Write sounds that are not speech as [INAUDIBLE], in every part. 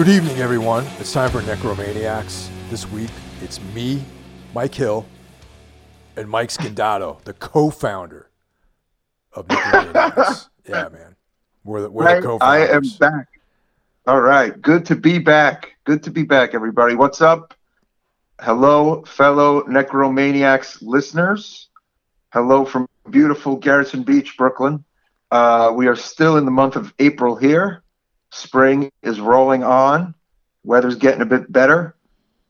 Good evening, everyone. It's time for Necromaniacs. This week, it's me, Mike Hill, and Mike Scandato, the co-founder of Necromaniacs. [LAUGHS] yeah, man. We're the, we're the I, I co-founders. am back. All right. Good to be back. Good to be back, everybody. What's up? Hello, fellow Necromaniacs listeners. Hello from beautiful Gerritsen Beach, Brooklyn. Uh, we are still in the month of April here. Spring is rolling on. Weather's getting a bit better.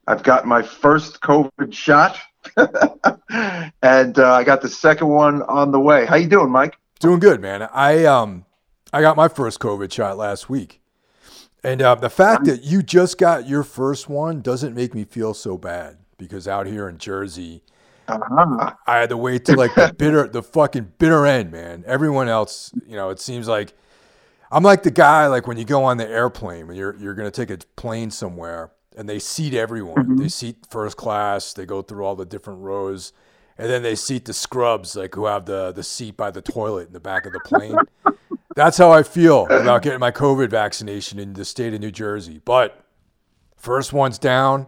I've got my first COVID shot, [LAUGHS] and uh, I got the second one on the way. How you doing, Mike? Doing good, man. I um I got my first COVID shot last week, and uh, the fact that you just got your first one doesn't make me feel so bad because out here in Jersey, Uh-huh. I had to wait till like the bitter, the fucking bitter end, man. Everyone else, you know, it seems like I'm like the guy like when you go on the airplane when you're you're gonna take a plane somewhere and they seat everyone. They seat first class. They go through all the different rows, and then they seat the scrubs like who have the the seat by the toilet in the back of the plane. [LAUGHS] That's how I feel about getting my COVID vaccination in the state of New Jersey. But first one's down.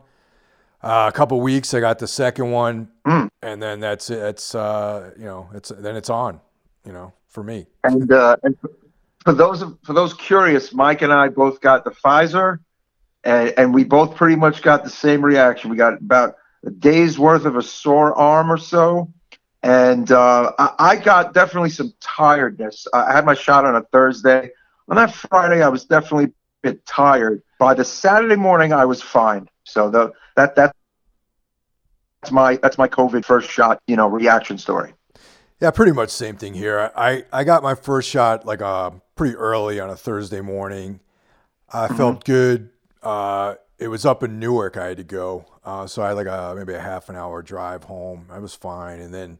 Uh, a couple weeks, I got the second one, Mm. and then that's it. It's uh, you know, it's then it's on, you know, for me. And, uh, and for those for those curious, Mike and I both got the Pfizer, and, and we both pretty much got the same reaction. We got about a day's worth of a sore arm or so, and uh, I, I got definitely some tiredness. I had my shot on a Thursday. On that Friday, I was definitely a bit tired. By the Saturday morning, I was fine. So the that that that's my that's my COVID first shot, you know, reaction story. Yeah, pretty much same thing here. I I got my first shot like uh pretty early on a Thursday morning. I felt good. Uh, it was up in Newark. I had to go, uh, so I had like a maybe a half an hour drive home. I was fine, and then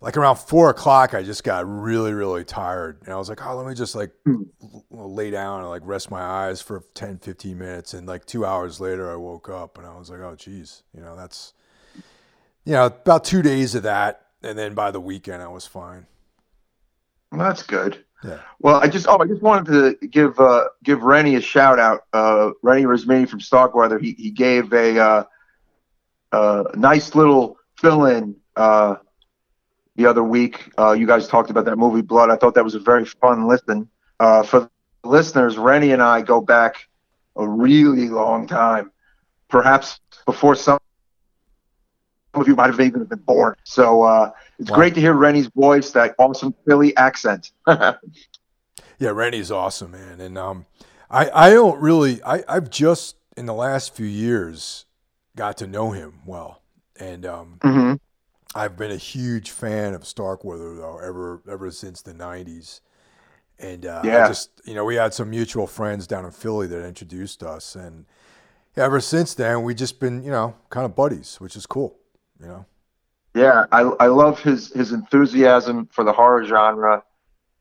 like around four o'clock, I just got really really tired, and I was like, oh, let me just like l- lay down and like rest my eyes for 10, 15 minutes, and like two hours later, I woke up and I was like, oh, geez, you know that's you know about two days of that, and then by the weekend, I was fine. Well, that's good. Yeah. Well, I just oh, I just wanted to give uh, give Rennie a shout out. Uh, Rennie Resmini from Starkweather. He he gave a uh, uh, nice little fill in uh, the other week. Uh, you guys talked about that movie Blood. I thought that was a very fun listen. Uh, for the listeners, Rennie and I go back a really long time, perhaps before some of you might have even been born. So uh, it's Wow. great to hear Rennie's voice, that awesome Philly accent. [LAUGHS] Yeah, Rennie's awesome, man. And um, I I don't really I I've just in the last few years got to know him well, and um, hmm I've been a huge fan of Starkweather though ever ever since the '90s. And uh, I Yeah. just you know we had some mutual friends down in Philly that introduced us, and ever since then we've just been you know kind of buddies, which is cool. You know. Yeah, I, I love his his enthusiasm for the horror genre,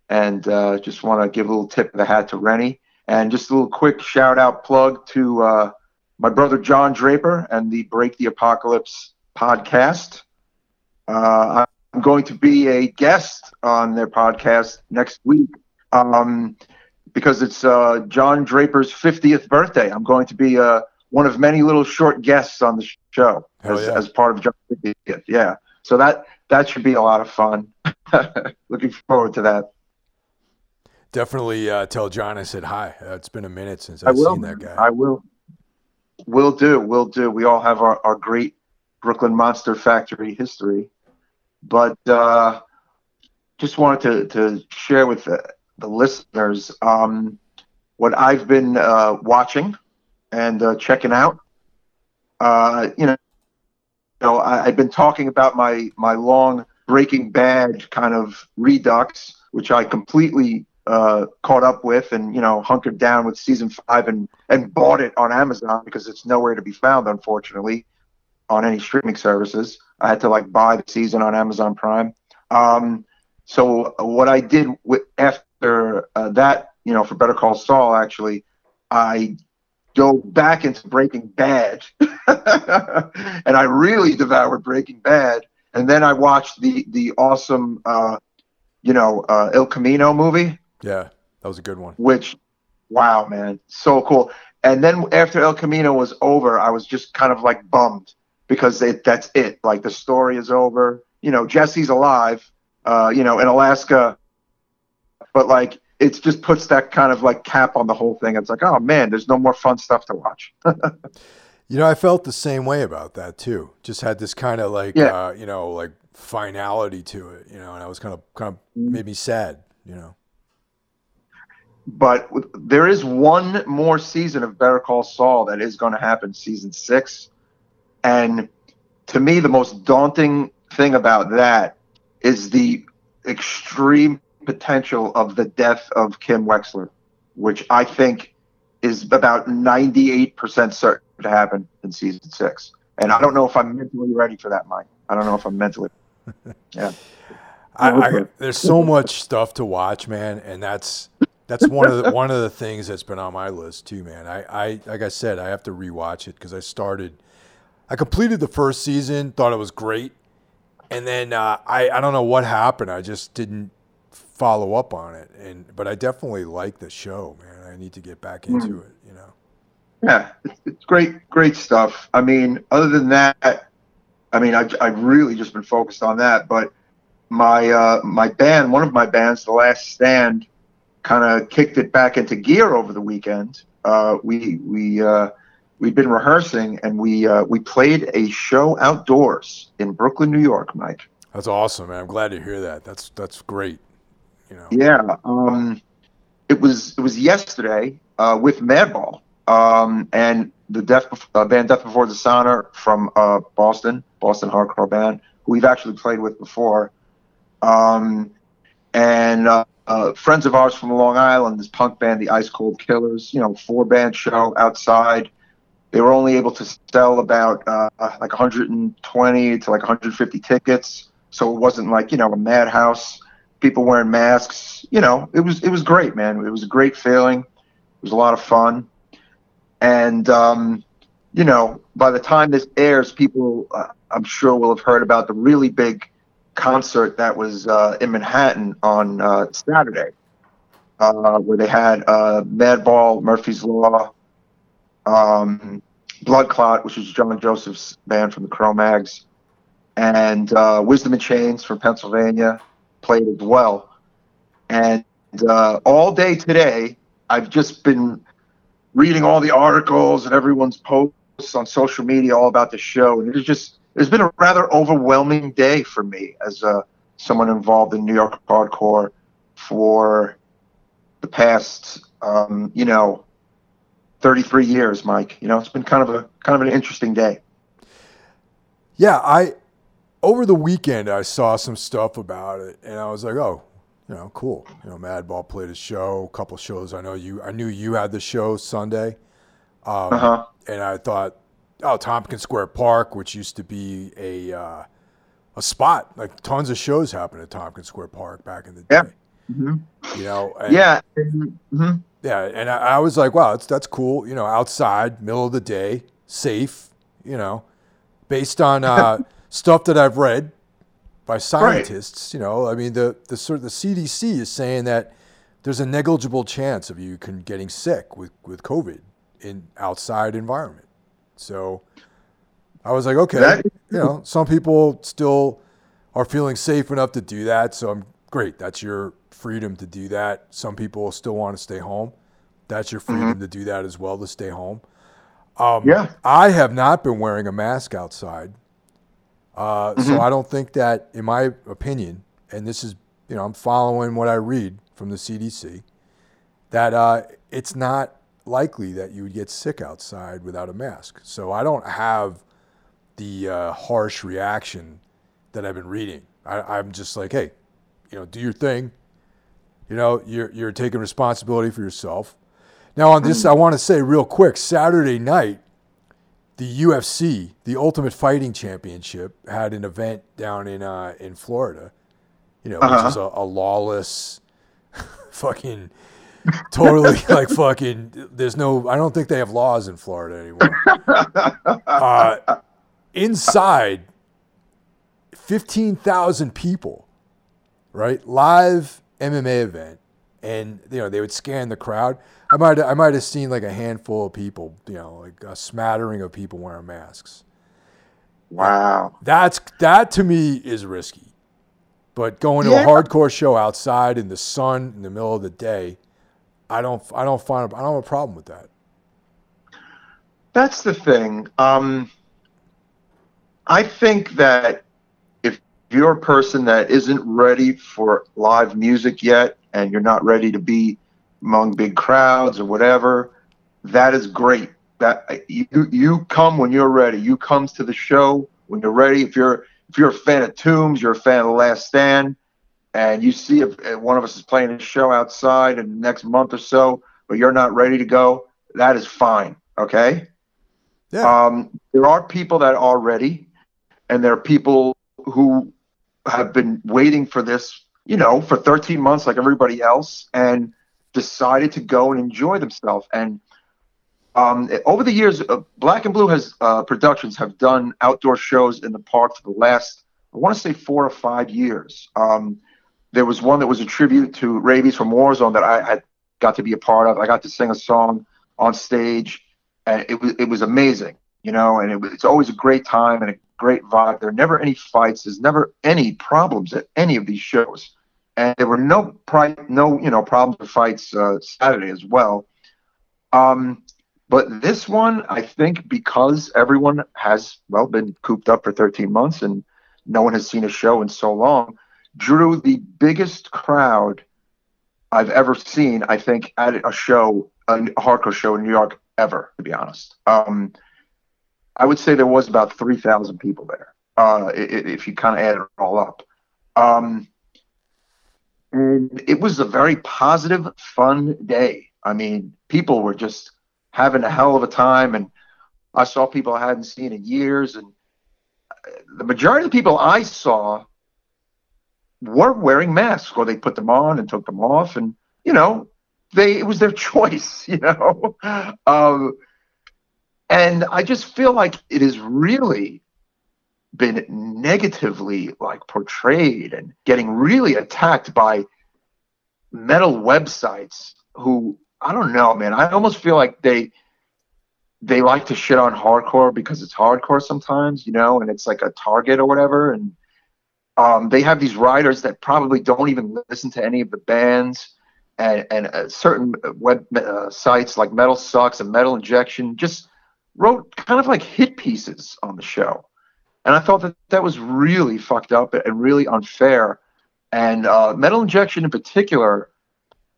and uh, just want to give a little tip of the hat to Rennie, and just a little quick shout out plug to uh, my brother John Draper and the Break the Apocalypse podcast. Uh, I'm going to be a guest on their podcast next week um, because it's uh, John Draper's 50th birthday. I'm going to be uh, one of many little short guests on the show as, yeah. as part of John 50th. Yeah, so that that should be a lot of fun. [LAUGHS] Looking forward to that. Definitely uh, tell John I said hi. Uh, it's been a minute since I've will. seen that guy. I will. Will do. Will do. We all have our, our great Brooklyn Monster Factory history, but uh, just wanted to, to share with the, the listeners um, what I've been uh, watching and uh, checking out. Uh, you know, know I, I've been talking about my my long Breaking Bad kind of redux, which I completely uh, caught up with, and you know, hunkered down with season five, and and bought it on Amazon because it's nowhere to be found, unfortunately, on any streaming services. I had to like buy the season on Amazon Prime. Um, so what I did with after uh, that, you know, for Better Call Saul, actually, I dove back into Breaking Bad, [LAUGHS] and I really devoured Breaking Bad. And then I watched the the awesome, uh, you know, uh, El Camino movie, Yeah, that was a good one. which, wow, man, so cool. And then after El Camino was over, I was just kind of like bummed because it, that's it. Like the story is over. You know, Jesse's alive. Uh, you know, in Alaska, but like it just puts that kind of like cap on the whole thing. It's like, oh man, there's no more fun stuff to watch. [LAUGHS] you know, I felt the same way about that too. Just had this kind of like, yeah. uh, you know, like finality to it. You know, and I was kind of kind of mm-hmm. made me sad. You know. But there is one more season of Better Call Saul that is going to happen, season six, and to me, the most daunting thing about that is the extreme potential of the death of Kim Wexler, which I think is about 98% certain to happen in season six. And I don't know if I'm mentally ready for that, Mike. I don't know if I'm mentally. [LAUGHS] Yeah. I, I, there's so much stuff to watch, man, and that's that's one of the [LAUGHS] one of the things that's been on my list too, man. I, I like I said, I have to rewatch it because I started, I completed the first season, thought it was great, and then uh, I I don't know what happened. I just didn't follow up on it. And but I definitely like the show, man. I need to get back into mm. it. You know. Yeah, it's, great, great stuff. I mean, other than that, I mean, I've, I've really just been focused on that. But my uh, my band, one of my bands, The Last Stand, kind of kicked it back into gear over the weekend. Uh, we we uh, we've been rehearsing and we uh, we played a show outdoors in Brooklyn, New York, Mike. That's awesome, man. I'm glad to hear that. That's that's great. Know. Yeah. Um, it was it was yesterday uh, with Madball um, and the Death uh, band Death Before Dishonor from uh, Boston, Boston hardcore band, who we've actually played with before, um, and uh, uh, friends of ours from Long Island, this punk band, the Ice Cold Killers. You know, four band show outside. They were only able to sell about uh, like 120 to like 150 tickets, so it wasn't like you know a madhouse people wearing masks. You know, it was it was great, man. It was a great feeling. It was a lot of fun, and um, you know, by the time this airs, people uh, I'm sure will have heard about the really big concert that was uh, in Manhattan on uh, Saturday, uh, where they had uh, Madball, Murphy's Law, um, Blood Clot, which was John Joseph's band from the Cro-Mags, and uh, Wisdom in Chains from Pennsylvania played as well. And uh, all day today, I've just been reading all the articles and everyone's posts on social media all about the show, and it's just it's been a rather overwhelming day for me as uh, someone involved in New York hardcore for the past, um, you know, 33 years, Mike. You know, it's been kind of a kind of an interesting day. Yeah, I over the weekend I saw some stuff about it, and I was like, oh, you know, cool. You know, Madball played a show, a couple shows. I know you. I knew you had the show Sunday, um, uh-huh. and I thought, oh, Tompkins Square Park, which used to be a uh, a spot, like tons of shows happened at Tompkins Square Park back in the day. Yeah. Mm-hmm. You know. And, yeah. Mm-hmm. Yeah, and I, I was like, wow, that's that's cool. You know, outside, middle of the day, safe. You know, based on. Uh, [LAUGHS] stuff that I've read by scientists. Right. You know, I mean, the the sort of the CDC is saying that there's a negligible chance of you can getting sick with with COVID in outside environment. So I was like, okay, that, you know, some people still are feeling safe enough to do that. So I'm great. That's your freedom to do that. Some people still want to stay home. That's your freedom mm-hmm. to do that as well to stay home. Um, yeah. I have not been wearing a mask outside uh, mm-hmm. So I don't think that, in my opinion, and this is, you know, I'm following what I read from the CDC, that uh, it's not likely that you would get sick outside without a mask. So I don't have the uh, harsh reaction that I've been reading. I, I'm just like, hey, you know, do your thing. You know, you're you're taking responsibility for yourself. Now on this, mm. I want to say real quick, Saturday night the UFC, the Ultimate Fighting Championship, had an event down in uh, in Florida. You know, uh-huh. which is a, a lawless, [LAUGHS] fucking, totally [LAUGHS] like fucking. There's no. I don't think they have laws in Florida anymore. uh, inside, fifteen thousand people, right? Live MMA event, and you know they would scan the crowd. I might I might have seen like a handful of people, you know, like a smattering of people wearing masks. Wow. That's that to me is risky. But going to Yeah. a hardcore show outside in the sun in the middle of the day, I don't I don't find I don't have a problem with that. That's the thing. Um, I think that if you're a person that isn't ready for live music yet and you're not ready to be among big crowds or whatever, that is great. That you you come when you're ready. You come to the show when you're ready. If you're if you're a fan of Tombs, you're a fan of The Last Stand, and you see if if one of us is playing a show outside in the next month or so, but you're not ready to go, that is fine. Okay. Yeah. Um, there are people that are ready, and there are people who have been waiting for this, you know, for 13 months, like everybody else, and decided to go and enjoy themselves. And um, over the years, uh, Black and Blue has uh, productions have done outdoor shows in the park for the last, I want to say, four or five years. Um, there was one that was a tribute to Raybeez from Warzone that I had got to be a part of. I got to sing a song on stage and it was it was amazing, you know. And it was, it's always a great time and a great vibe. There are never any fights. There's never any problems at any of these shows, and there were no pri- no you know problems or fights uh, Saturday as well. Um, but this one, I think, because everyone has well been cooped up for 13 months and no one has seen a show in so long, drew the biggest crowd I've ever seen. I think at a show, a hardcore show in New York ever, to be honest. Um, I would say there was about 3,000 people there, uh, if you kind of add it all up. Um, and it was a very positive, fun day. I mean, people were just having a hell of a time, and I saw people I hadn't seen in years. And uh, the majority of the people I saw were wearing masks, or they put them on and took them off, and you know, they it was their [LAUGHS] choice, you know. [LAUGHS] Um, and I just feel like it has really been negatively like portrayed and getting really attacked by metal websites who I don't know, man. I almost feel like they they like to shit on hardcore because it's hardcore sometimes, you know, and it's like a target or whatever. And um, they have these writers that probably don't even listen to any of the bands and, and uh, certain web uh, sites like Metal Sucks and Metal Injection just wrote kind of like hit pieces on the show. And I thought that that was really fucked up and really unfair. And uh, Metal Injection in particular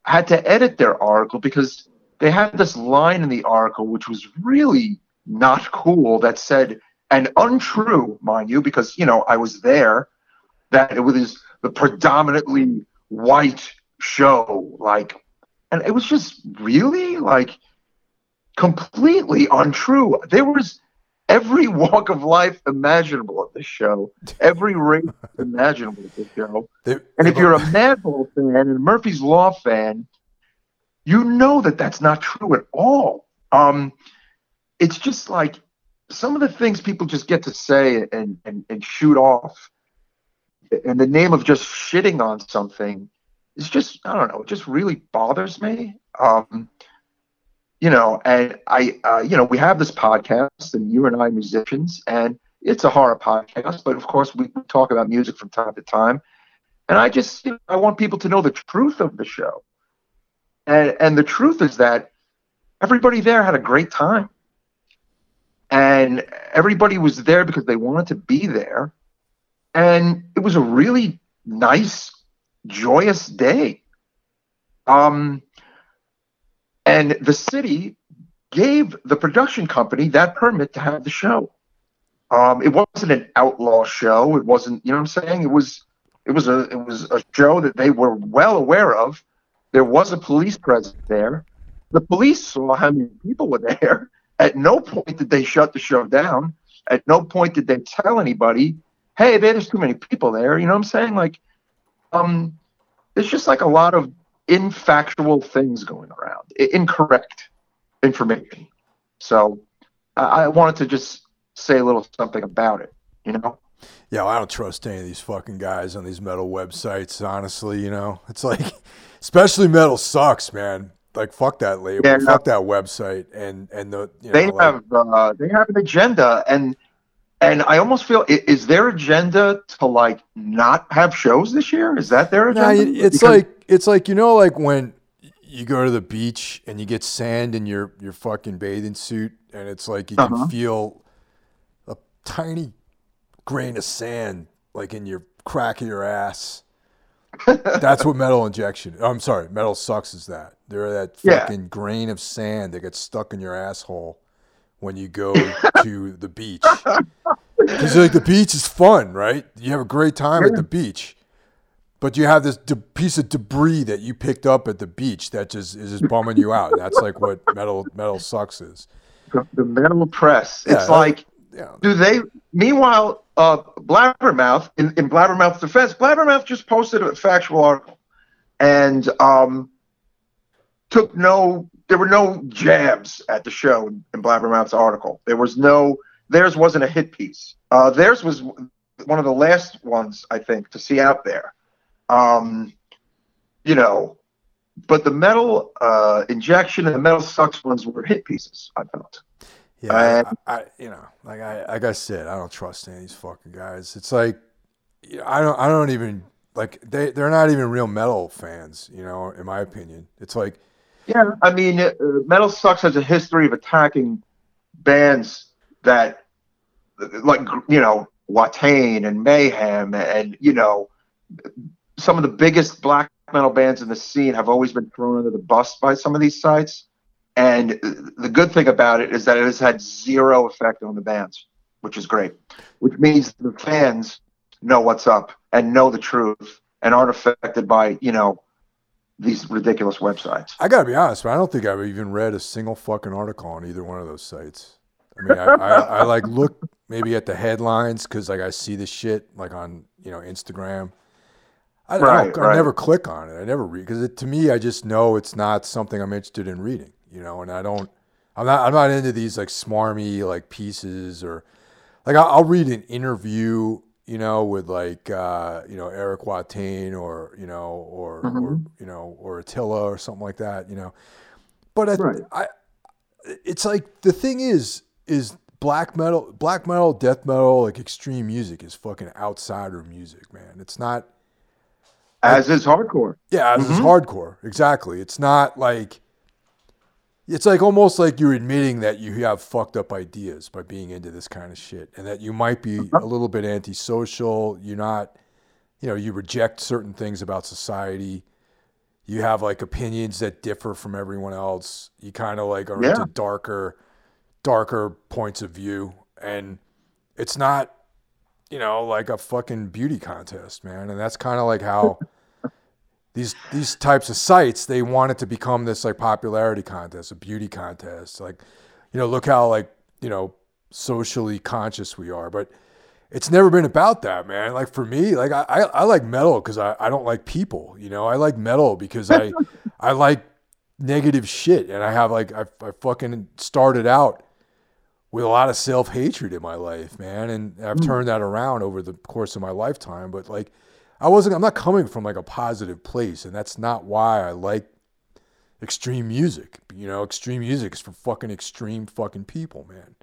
had to edit their article because they had this line in the article which was really not cool that said, and untrue, mind you, because, you know, I was there, that it was the predominantly white show. Like, and it was just really like completely untrue. There was every walk of life imaginable at this show, every race imaginable at this show. They- And if you're a Madball fan and a Murphy's Law fan, you know that that's not true at all. Um, it's just like some of the things people just get to say and, and, and shoot off in the name of just shitting on something is just, I don't know, it just really bothers me. Um, you know, and I, uh, you know, we have this podcast and you and I musicians and it's a horror podcast, but of course we talk about music from time to time. And I just, you know, I want people to know the truth of the show. And, and the truth is that everybody there had a great time. And everybody was there because they wanted to be there. And it was a really nice, joyous day. Um, and the city gave the production company that permit to have the show. Um, it wasn't an outlaw show. It wasn't, you know what I'm saying? It was, it was a, it was a show that they were well aware of. There was a police presence there. The police saw how many people were there. At no point did they shut the show down. At no point did they tell anybody, "Hey, there's too many people there." You know what I'm saying? Like, um, there's just like a lot of infactual things going around, incorrect information. So, I, I wanted to just say a little something about it. You know? Yeah, well, I don't trust any of these fucking guys on these metal websites. Honestly, you know, [LAUGHS] it's like, especially metal sucks, man. Like fuck that label, Yeah, fuck that website, and and the you know, they like- have uh, they have an agenda and and I almost feel is their agenda to like not have shows this year? Is that their Nah, agenda? it's Because- like it's like you know, like when you go to the beach and you get sand in your your fucking bathing suit, and it's like you Uh-huh. can feel a tiny grain of sand like in your crack of your ass. That's what metal injection. I'm sorry, metal sucks is that. They're that Yeah. fucking grain of sand that gets stuck in your asshole when you go to the beach. [LAUGHS] Because like the beach is fun, right? You have a great time at the beach, but you have this de- piece of debris that you picked up at the beach that just is just bumming you out. That's like what metal metal sucks is. the, the metal press. Yeah, it's like Yeah, do they meanwhile uh blabbermouth in, in blabbermouth's defense blabbermouth just posted a factual article and um took no there were no jabs at the show in, blabbermouth's article there was no theirs wasn't a hit piece uh theirs was one of the last ones i think to see out there um you know but the metal uh injection and the metal sucks ones were hit pieces i felt yeah. I, I, you know, like I like I said, I don't trust any of these fucking guys. It's like, you know, I don't I don't even like they they're not even real metal fans. You know, in my opinion, it's like Yeah, I mean, uh, Metal Sucks has a history of attacking bands that, like, you know, Watain and Mayhem, and you know, some of the biggest black metal bands in the scene have always been thrown under the bus by some of these sites. And the good thing about it is that it has had zero effect on the bands, which is great. Which means the fans know what's up and know the truth and aren't affected by, you know, these ridiculous websites. I gotta be honest, man. I don't think I've even read a single fucking article on either one of those sites. I mean, I, I, I like look maybe at the headlines because like I see the shit like on you know Instagram. I, I, Right, don't, I never click on it. I never read because to me, I just know it's not something I'm interested in reading. You know, and I don't. I'm not. I'm not into these like smarmy like pieces or like I'll, I'll read an interview. You know, with like uh, you know Eric Watain or you know or or Mhm. you know or Attila or something like that. You know, but I, Right. I it's like the thing is is black metal black metal death metal like extreme music is fucking outsider music man it's not As is hardcore. yeah it's Mhm. hardcore. Exactly. It's not like it's like almost like you're admitting that you have fucked up ideas by being into this kind of shit and that you might be a little bit antisocial. You're not you know you reject certain things about society. You have like opinions that differ from everyone else. You kind of like are Yeah. into darker darker points of view. And it's not you know like a fucking beauty contest man. And that's kind of like how [LAUGHS] these these types of sites they want it to become this like popularity contest a beauty contest. Like you know look how like you know socially conscious we are. But it's never been about that man. Like for me like i i, I like metal because I, I don't like people you know? I like metal because i [LAUGHS] i like negative shit. And i have like I, I fucking started out with a lot of self-hatred in my life man. And i've hmm. turned that around over the course of my lifetime. But like i wasn't i'm not coming from like a positive place and that's not why i like extreme music you know extreme music is for fucking extreme fucking people man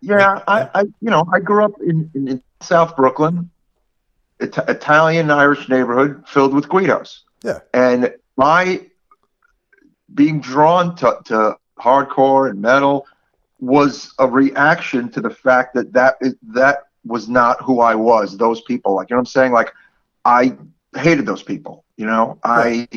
Yeah, I, I you know, I grew up in, in, South Brooklyn, It- Italian Irish neighborhood filled with Guidos. Yeah. And my being drawn to, to hardcore and metal was a reaction to the fact that that that was not who I was. Those people, like you know, what I'm saying, like I hated those people. You know, I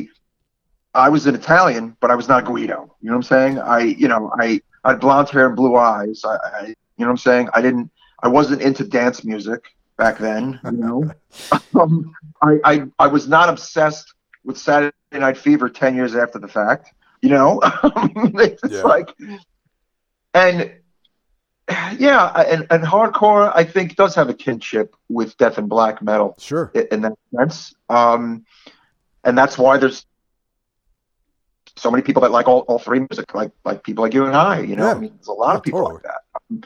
I was an Italian, but I was not Guido. You know what I'm saying? I you know I I had blonde hair and blue eyes. I, I you know what I'm saying? I didn't I wasn't into dance music back then. You know, [LAUGHS] um, I, I I was not obsessed with Saturday Night Fever ten years after the fact. You know, [LAUGHS] it's Yeah. like, and [SIGHS] yeah, and and hardcore I think does have a kinship with death and black metal sure i- in that sense. Um, and that's why there's so many people that like all, all three music, like like people like you and I. You know, Yeah. I mean, there's a lot Yeah, of people totally. like that. Um,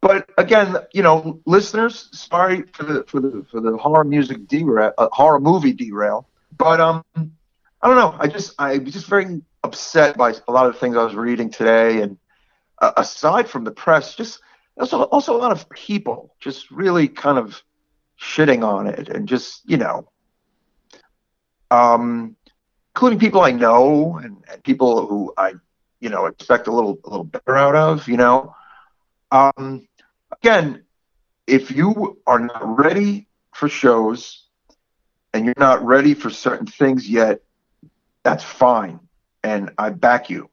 but again, you know, listeners, sorry for the for the for the horror music derail, uh, horror movie derail. But um, I don't know. I just I was just very upset by a lot of the things I was reading today, and uh, aside from the press, just also also a lot of people just really kind of shitting on it, and just you know, um, including people I know and, and people who I you know expect a little a little better out of, you know. Um, again, if you are not ready for shows and you're not ready for certain things yet, that's fine. And I back you.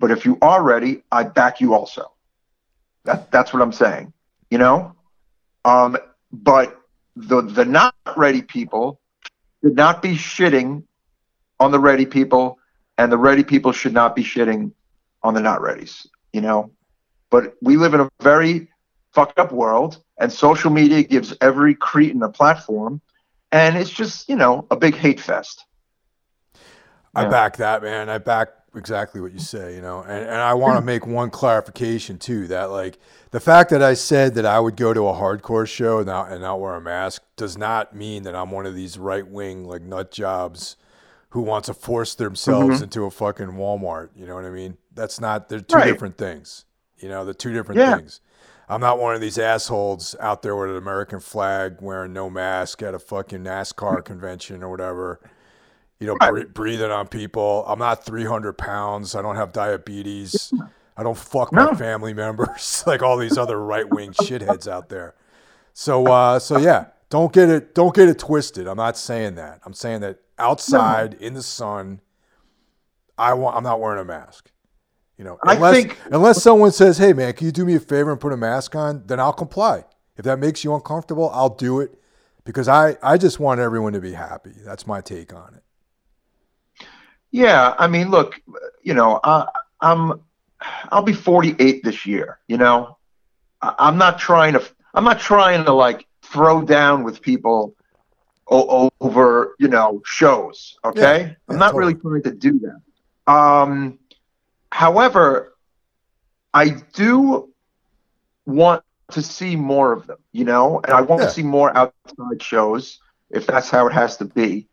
But if you are ready, I back you also. That, that's what I'm saying, you know? Um, but the, the not ready people should not be shitting on the ready people, and the ready people should not be shitting on the not readies, you know? But we live in a very fucked up world, and social media gives every cretin a platform, and it's just you know a big hate fest. I yeah. back that, man. I back exactly what you say, you know, and, and I want to make one clarification too that like the fact that I said that I would go to a hardcore show and not, and not wear a mask does not mean that I'm one of these right wing like nut jobs who wants to force themselves mm-hmm. into a fucking Walmart. You know what I mean? That's not, they're two right. different things. You know, they're two different yeah. things. I'm not one of these assholes out there with an American flag wearing no mask at a fucking NASCAR convention or whatever. You know, right. breathing on people. I'm not 300 pounds. I don't have diabetes. I don't fuck no. my family members [LAUGHS] like all these other right wing shitheads out there. So, uh, so yeah, don't get it, don't get it twisted. I'm not saying that. I'm saying that outside no. in the sun, I want. I'm not wearing a mask. You know, unless, think, unless someone says, "Hey, man, can you do me a favor and put a mask on?" Then I'll comply. If that makes you uncomfortable, I'll do it because I I just want everyone to be happy. That's my take on it. Yeah, I mean, look, you know, uh, I'm I'll be 48 this year. You know, I'm not trying to I'm not trying to like throw down with people o- over you know shows. Okay, yeah, yeah, I'm not totally. really trying to do that. Um, However, I do want to see more of them, you know, and I want yeah. to see more outside shows if that's how it has to be.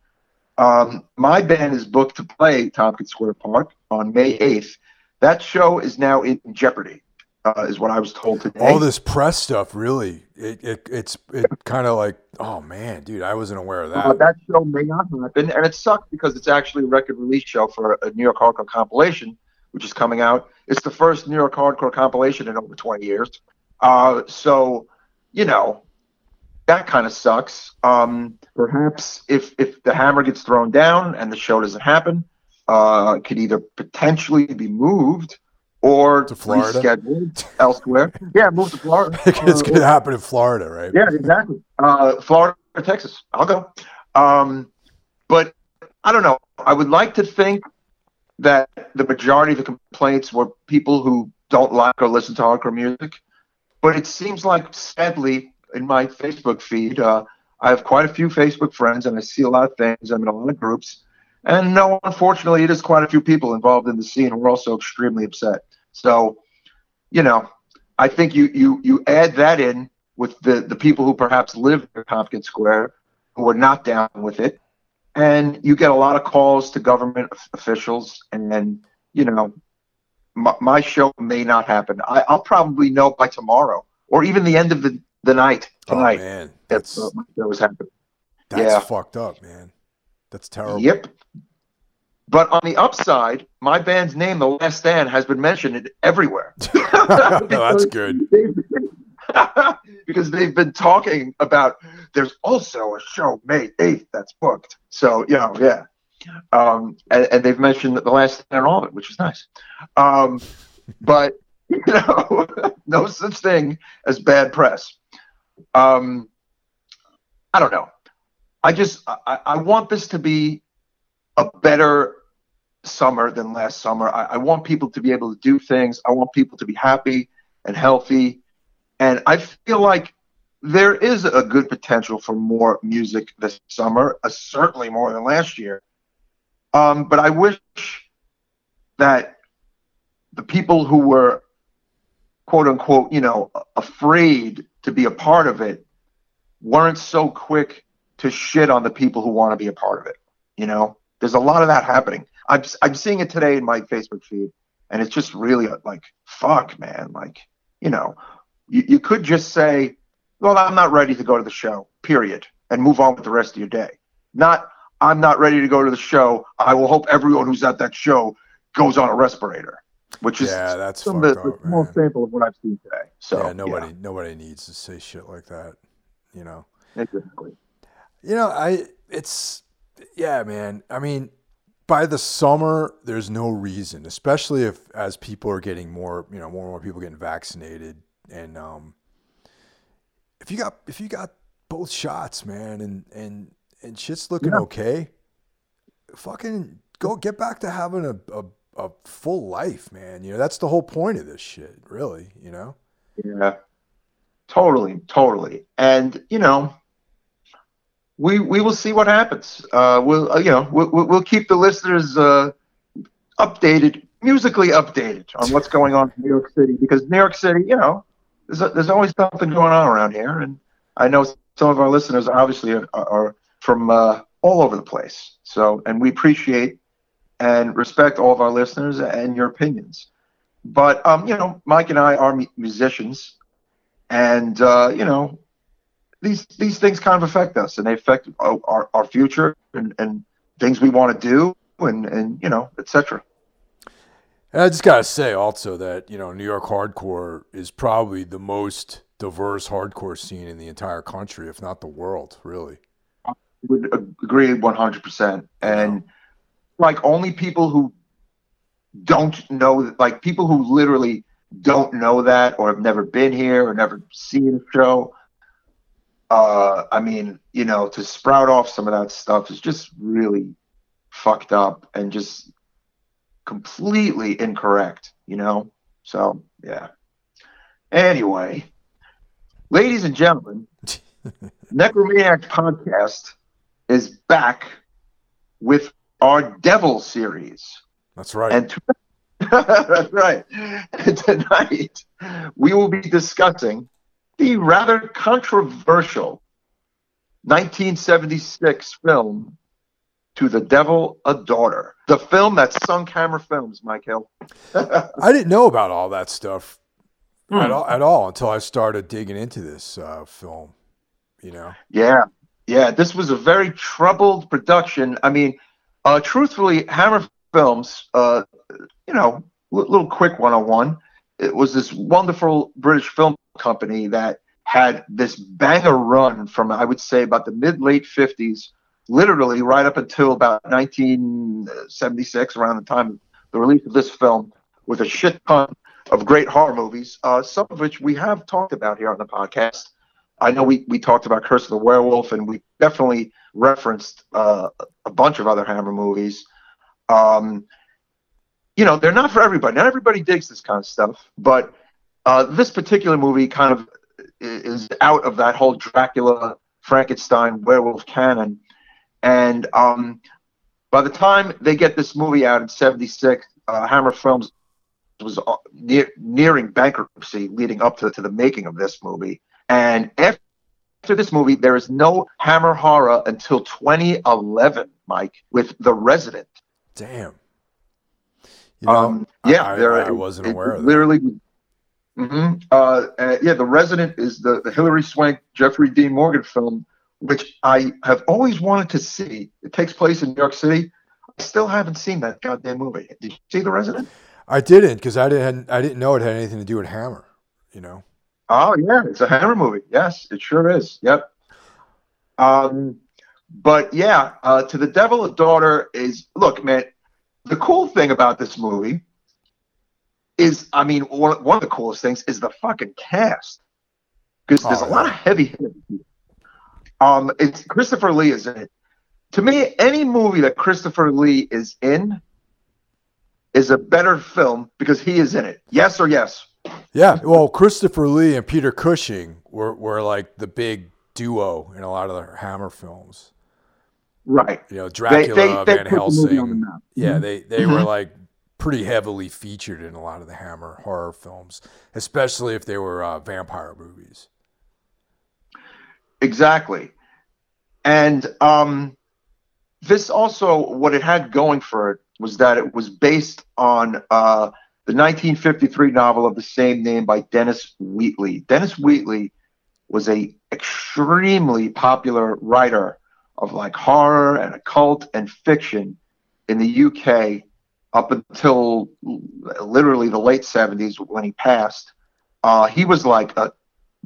Um, my band is booked to play Tompkins Square Park on May 8th. That show is now in jeopardy, uh, is what I was told today. All this press stuff, really, it, it it's it kind of like, oh man, dude, I wasn't aware of that. Uh, that show may not happen, and it sucks because it's actually a record release show for a New York Hardcore compilation which is coming out. It's the first New York hardcore compilation in over 20 years. Uh, so, you know, that kind of sucks. Um, perhaps if if the hammer gets thrown down and the show doesn't happen, uh, it could either potentially be moved or to Florida, rescheduled elsewhere. [LAUGHS] Yeah, move to Florida. [LAUGHS] it's going to happen in Florida, right? Yeah, exactly. Uh, Florida or Texas. I'll go. Um, but I don't know. I would like to think that the majority of the complaints were people who don't like or listen to hardcore music. But it seems like, sadly, in my Facebook feed, uh, I have quite a few Facebook friends and I see a lot of things. I'm in a lot of groups. And no, unfortunately, it is quite a few people involved in the scene who are also extremely upset. So, you know, I think you you you add that in with the the people who perhaps live in Tompkins Square who are not down with it, and you get a lot of calls to government officials and then you know my, my show may not happen I, will probably know by tomorrow or even the end of the, the night oh, tonight oh, man that's uh, my show happening that's yeah. fucked up man that's terrible yep but on the upside my band's name the last stand has been mentioned everywhere [LAUGHS] [LAUGHS] that's good [LAUGHS] because they've been talking about there's also a show May 8th that's booked. So, you know, yeah. Um, and, and, they've mentioned the last and all of it, which is nice. Um, but, you know, no such thing as bad press. Um, I don't know. I just, I, I want this to be a better summer than last summer. I, I want people to be able to do things. I want people to be happy and healthy and I feel like there is a good potential for more music this summer, uh, certainly more than last year. Um, but I wish that the people who were quote unquote, you know, afraid to be a part of it weren't so quick to shit on the people who want to be a part of it. You know, there's a lot of that happening. I'm I'm seeing it today in my Facebook feed, and it's just really uh, like fuck, man. Like, you know, you, you could just say, well, I'm not ready to go to the show, period, and move on with the rest of your day. Not, I'm not ready to go to the show. I will hope everyone who's at that show goes on a respirator, which is yeah, that's some of the, up, small sample of what I've seen today. So yeah, nobody nobody needs to say shit like that. You know. exactly. You know, I it's yeah, man. I mean, by the summer, there's no reason, especially if as people are getting more, you know, more and more people getting vaccinated, and um, if you got if you got both shots, man, and and and shit's looking Yeah. okay, fucking go get back to having a, a a full life, man. You know, that's the whole point of this shit, really. You know. Yeah, totally, totally. And you know, we we will see what happens. Uh, we'll uh, you know we'll, we'll keep the listeners uh, updated, musically updated on what's going on in New York City because New York City, you know, there's a, there's always something going on around here, and I know some of our listeners obviously are, are from uh, all over the place. So, and we appreciate and respect all of our listeners and your opinions. But um, you know, Mike and I are musicians, and uh, you know, these these things kind of affect us, and they affect our, our, future and, and things we want to do, and and you know, etc. And I just gotta say also that you know New York hardcore is probably the most diverse hardcore scene in the entire country, if not the world, really. Would agree 100%. And like only people who don't know, like people who literally don't know that or have never been here or never seen a show. Uh, I mean, you know, to sprout off some of that stuff is just really fucked up and just completely incorrect, you know? So, yeah. Anyway, ladies and gentlemen, [LAUGHS] Necromaniac Podcast is back with our Devil series. That's right. And [LAUGHS] that's right. And tonight we will be discussing the rather controversial 1976 film To the Devil a Daughter. The film that Sunk Hammer Films, Mike Hill. [LAUGHS] I didn't know about all that stuff Hmm. at all at all until I started digging into this uh, film. You know. Yeah, yeah. This was a very troubled production. I mean, uh, truthfully, Hammer Films, uh, you know, li- little quick one-on-one. It was this wonderful British film company that had this banger run from I would say about the mid late '50s, literally right up until about 1976, around the time of the release of this film, with a shit ton of great horror movies, uh, some of which we have talked about here on the podcast. I know we, we talked about Curse of the Werewolf, and we definitely referenced uh, a bunch of other Hammer movies. Um, you know, they're not for everybody. Not everybody digs this kind of stuff, but uh, this particular movie kind of is out of that whole Dracula, Frankenstein, werewolf canon. And um, by the time they get this movie out in '76, uh, Hammer Films was uh, near, nearing bankruptcy leading up to, to the making of this movie. And after this movie, there is no Hammer horror until 2011, Mike, with The Resident. Damn. You know, um, yeah, I, there, I, I wasn't it- aware it of that. Literally, hmm uh, uh, yeah, The Resident is the, the Hilary Swank, Jeffrey Dean Morgan film, which I have always wanted to see. It takes place in New York City. I still haven't seen that goddamn movie. Did you see The Resident? I didn't because I didn't I didn't know it had anything to do with Hammer. You know. Oh yeah, it's a Hammer movie. Yes, it sure is. Yep. Um, but yeah, uh, to the Devil a Daughter is look, man. The cool thing about this movie is, I mean, one, one of the coolest things is the fucking cast because there's Oh, a lot of heavy hitters. Um, it's Christopher Lee is in it. To me, any movie that Christopher Lee is in is a better film because he is in it. Yes or yes. Yeah. Well, Christopher Lee and Peter Cushing were were like the big duo in a lot of the Hammer films. Right. You know, Dracula, they, they Van put the Helsing. Yeah, they they were like pretty heavily featured in a lot of the Hammer horror films, especially if they were uh, vampire movies. Exactly. And um, this also, what it had going for it was that it was based on uh, the 1953 novel of the same name by Dennis Wheatley. Dennis Wheatley was a extremely popular writer of like horror and occult and fiction in the UK up until literally the late 70s when he passed. Uh, he was like a,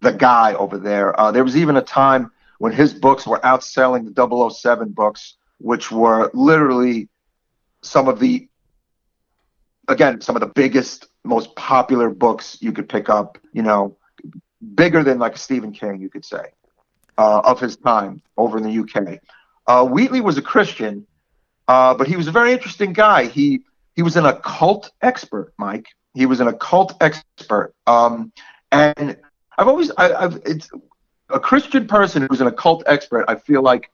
the guy over there. Uh, there was even a time when his books were outselling the 007 books, which were literally some of the, again, some of the biggest, most popular books you could pick up, you know, bigger than like Stephen King, you could say, uh, of his time over in the UK. Uh, Wheatley was a Christian, uh, but he was a very interesting guy. He he was an occult expert, Mike. He was an occult expert, um, and I've always I, have it's a Christian person who's an occult expert. I feel like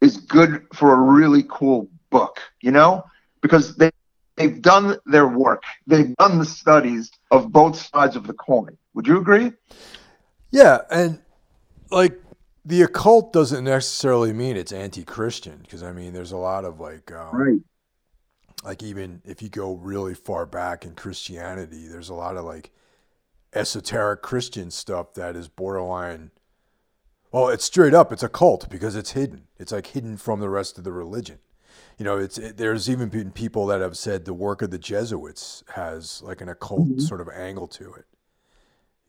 is good for a really cool book, you know, because they they've done their work. They've done the studies of both sides of the coin. Would you agree? Yeah, and like the occult doesn't necessarily mean it's anti-Christian because I mean there's a lot of like um, right. Like even if you go really far back in Christianity, there's a lot of like esoteric Christian stuff that is borderline. Well, it's straight up. It's a cult because it's hidden. It's like hidden from the rest of the religion. You know, it's it, there's even been people that have said the work of the Jesuits has like an occult mm-hmm. sort of angle to it.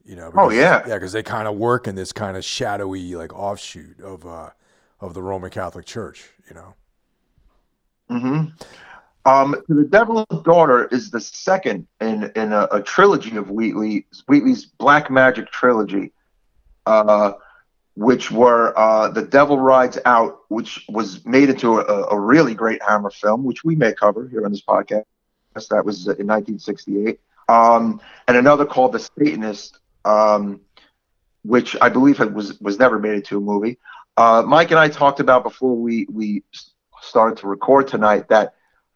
You know. Oh, because, oh yeah. Yeah, because they kind of work in this kind of shadowy like offshoot of uh of the Roman Catholic Church. You know. Hmm. Um, the Devil's Daughter is the second in in a, a trilogy of Wheatley Wheatley's Black Magic trilogy, uh, which were uh, The Devil Rides Out, which was made into a, a, really great Hammer film, which we may cover here on this podcast. That was in 1968, um, and another called The Satanist, um, which I believe was was never made into a movie. Uh, Mike and I talked about before we we started to record tonight that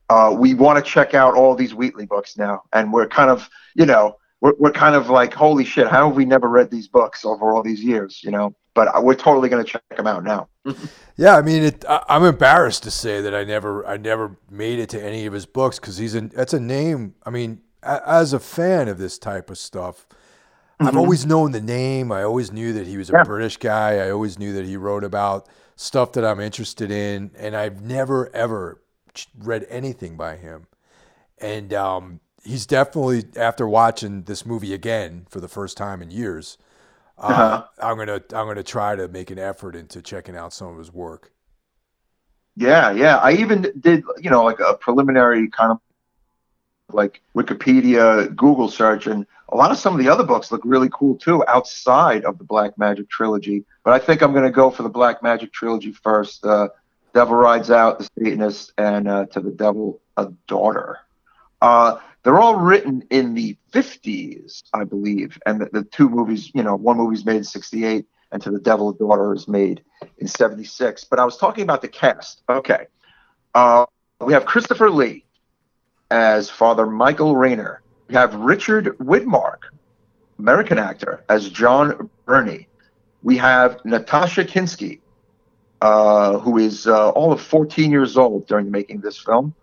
uh, we want to check out all these Wheatley books now, and we're kind of, you know, we're, we're kind of like, holy shit, how have we never read these books over all these years, you know? But we're totally going to check them out now. [LAUGHS] yeah, I mean, it, I, am embarrassed to say that I never, I never made it to any of his books because he's an, that's a name. I mean, a, as a fan of this type of stuff, mm-hmm. I've always known the name. I always knew that he was a yeah. British guy. I always knew that he wrote about stuff that I'm interested in, and I've never ever read anything by him. And um, he's definitely after watching this movie again for the first time in years. Uh, uh-huh. I'm gonna I'm gonna try to make an effort into checking out some of his work. Yeah, yeah. I even did you know like a preliminary kind of like Wikipedia, Google search, and a lot of some of the other books look really cool too outside of the Black Magic trilogy. But I think I'm going to go for the Black Magic trilogy first. Uh, Devil Rides Out, The Satanist, and uh, To the Devil, a Daughter. Uh, they're all written in the 50s, I believe. And the, the, two movies, you know, one movie's made in 68 and To the Devil, a Daughter is made in 76. But I was talking about the cast. Okay. Uh, we have Christopher Lee as Father Michael Rayner. We have Richard Widmark, American actor, as John Verney. We have Natasha Kinski, uh, who is uh, all of 14 years old during making this film,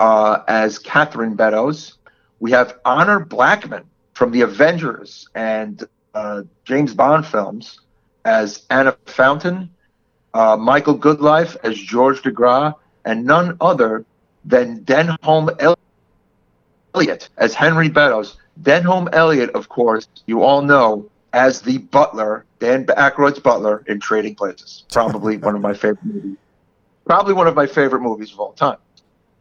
uh, as Catherine Beddows. We have Honor Blackman from the Avengers and uh, James Bond films as Anna Fountain, uh, Michael Goodliffe as George DeGras, and none other than Denholm Elliott as Henry Beddows. Denholm Elliott, of course, you all know as the butler, Dan Aykroyd's butler in Trading Places. Probably one of my favorite movies. Probably one of my favorite movies of all time.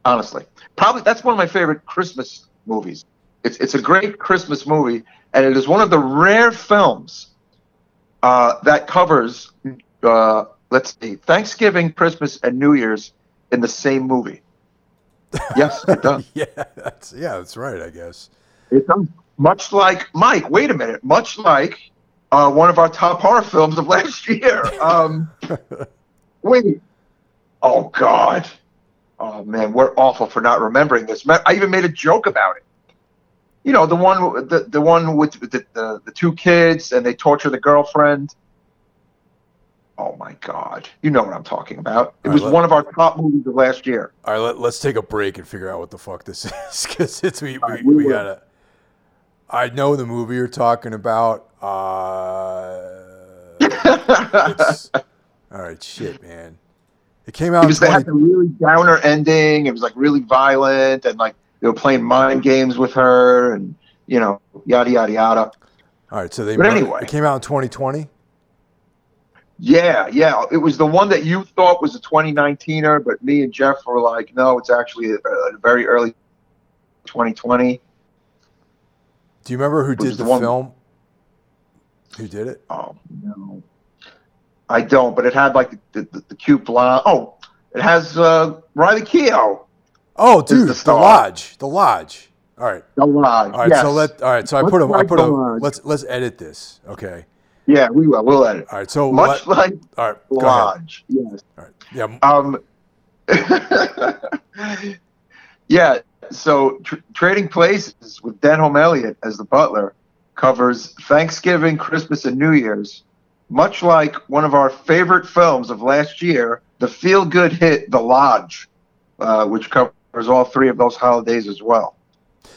Honestly, probably that's one of my favorite Christmas movies. It's it's a great Christmas movie, and it is one of the rare films uh, that covers uh, let's see Thanksgiving, Christmas, and New Year's in the same movie. Yes, it does. [LAUGHS] yeah, that's yeah, that's right. I guess it does much like Mike. Wait a minute, much like uh, one of our top horror films of last [LAUGHS] year. Um, [LAUGHS] wait, oh God, Oh man, we're awful for not remembering this. I even made a joke about it. You know, the one, the, the one with the, the, the two kids, and they torture the girlfriend. Oh my God, you know what I'm talking about. It All was let- one of our top movies of last year. All right, let, let's take a break and figure out what the fuck this [LAUGHS] is because it's we, we, right, we we will. gotta. I know the movie you're talking about. Uh, [LAUGHS] all right, shit, man. It came out. It in was they had the really downer ending. It was like really violent, and like they were playing mind games with her, and you know, yada yada yada. all right, so they. But anyway. it came out in 2020. Yeah, yeah. It was the one that you thought was a 2019er, but me and Jeff were like, no, it's actually a, a very early 2020. Do you remember who did the the film? Who did it? Oh no, I don't. But it had like the the, the cute blonde. Oh, it has uh, Riley Keough. Oh, dude, the, star. Lodge. The Lodge. All right. The Lodge. All right. yes. So let. All right. So I Let's put a. I put a. Lodge. Let's let's edit this. Okay. Yeah, we will. We'll edit. It. All right. So Much let, like all right. Lodge. Yes. All right. Yeah. Um, [LAUGHS] yeah. So tr- trading places with Denholm Elliott as the butler covers Thanksgiving, Christmas, and New Year's, much like one of our favorite films of last year, the feel-good hit The Lodge, uh, which covers all three of those holidays as well.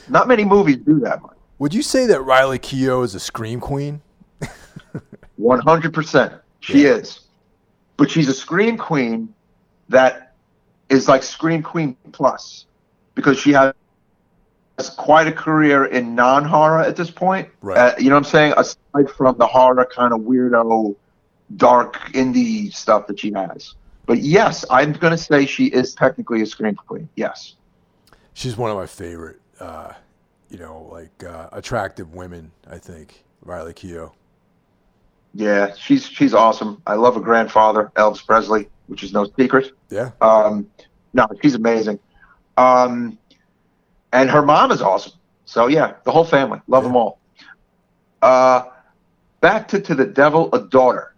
Not many movies do that much. Would you say that Riley Keough is a scream queen? [LAUGHS] One hundred percent, she is, but she's a scream queen that is like scream queen plus because she has quite a career in non-horror at this point. Right. Uh, you know what I'm saying? Aside from the horror kind of weirdo, dark indie stuff that she has. But yes, I'm gonna say she is technically a scream queen. Yes. She's one of my favorite. Uh, you know, like uh, attractive women. I think Riley Keough. Yeah, she's she's awesome. I love her grandfather, Elvis Presley, which is no secret. Yeah. Um, no, she's amazing. Um, and her mom is awesome. So yeah, the whole family, love them all. Uh, back to to the Devil, a Daughter.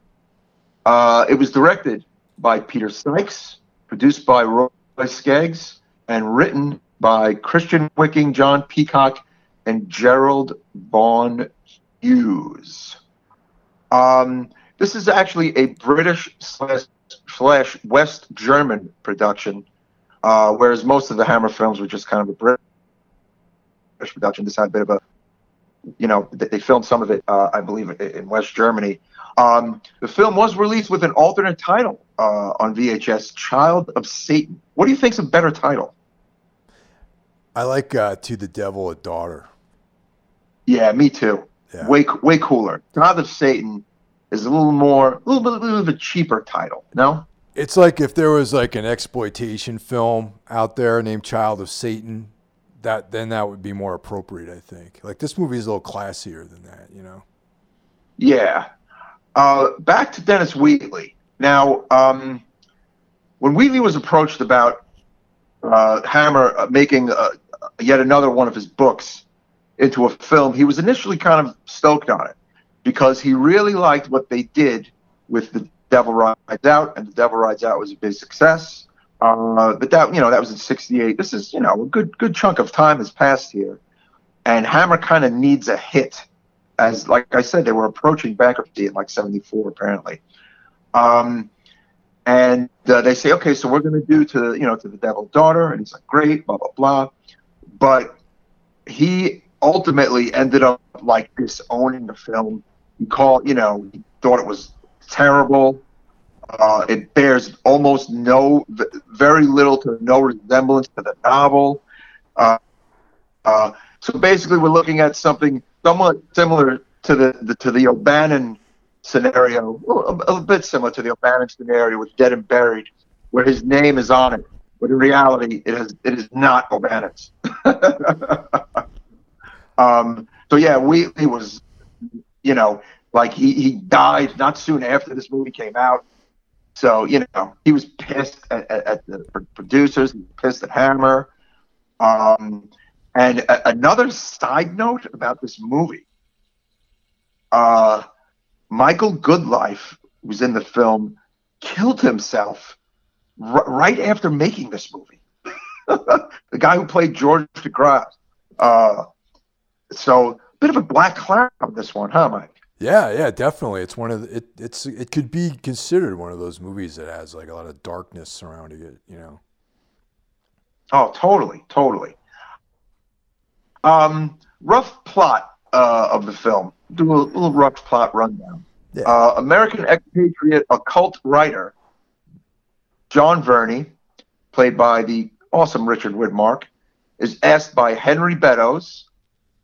Uh, it was directed by Peter Sykes, produced by Roy Skeggs, and written by Christian Wicking, John Peacock, and Gerald Vaughan Hughes. Um, this is actually a British slash, slash West German production, uh, whereas most of the Hammer films were just kind of a British production. This had a bit of a, you know, they, they filmed some of it, uh, I believe, in, West Germany. Um, the film was released with an alternate title uh, on VHS, Child of Satan. What do you think's a better title? I like uh, To the Devil a Daughter. Yeah, me too. Yeah. Way way cooler. Child of Satan is a little more, a little bit, of a little bit cheaper title. No. It's like if there was like an exploitation film out there named Child of Satan, that then that would be more appropriate, I think. Like this movie is a little classier than that, you know. Yeah. Uh, back to Dennis Wheatley. Now, um, when Wheatley was approached about uh, Hammer uh, making uh, yet another one of his books into a film, he was initially kind of stoked on it because he really liked what they did with The Devil Rides Out, and The Devil Rides Out was a big success. Uh, but that, you know, that was in '68. This is, you know, a good good chunk of time has passed here, and Hammer kind of needs a hit as like I said, they were approaching bankruptcy in like '74 apparently. Um, and uh, they say, okay, so we're going to do to you know to the Devil's Daughter, and he's like, great, blah blah blah. But he ultimately ended up like disowning the film. He called, you know, he thought it was terrible. Uh, it bears almost no, very little to no resemblance to the novel. Uh, uh, so basically, we're looking at something somewhat similar to the, the to the O'Bannon scenario, a, a bit similar to the O'Bannon scenario with Dead and Buried, where his name is on it, but in reality, it is it is not O'Bannon's. [LAUGHS] um, so yeah, Wheatley was, you know, like he he died not soon after this movie came out. So you know, he was pissed at, at, at the producers, pissed at Hammer. Um, and a- another side note about this movie, uh, Michael Goodliffe was in the film, killed himself r- right after making this movie. [LAUGHS] the guy who played George DeGrasse. Uh, so bit of a black cloud on this one, huh, Mike? Yeah, yeah, definitely. It's one of the, it. It's it could be considered one of those movies that has like a lot of darkness surrounding it. You know. Oh, totally, totally. Um, rough plot uh, of the film. Do a little rough plot rundown. Yeah. Uh, American expatriate occult writer John Verney, played by the awesome Richard Widmark, is asked by Henry Beddows,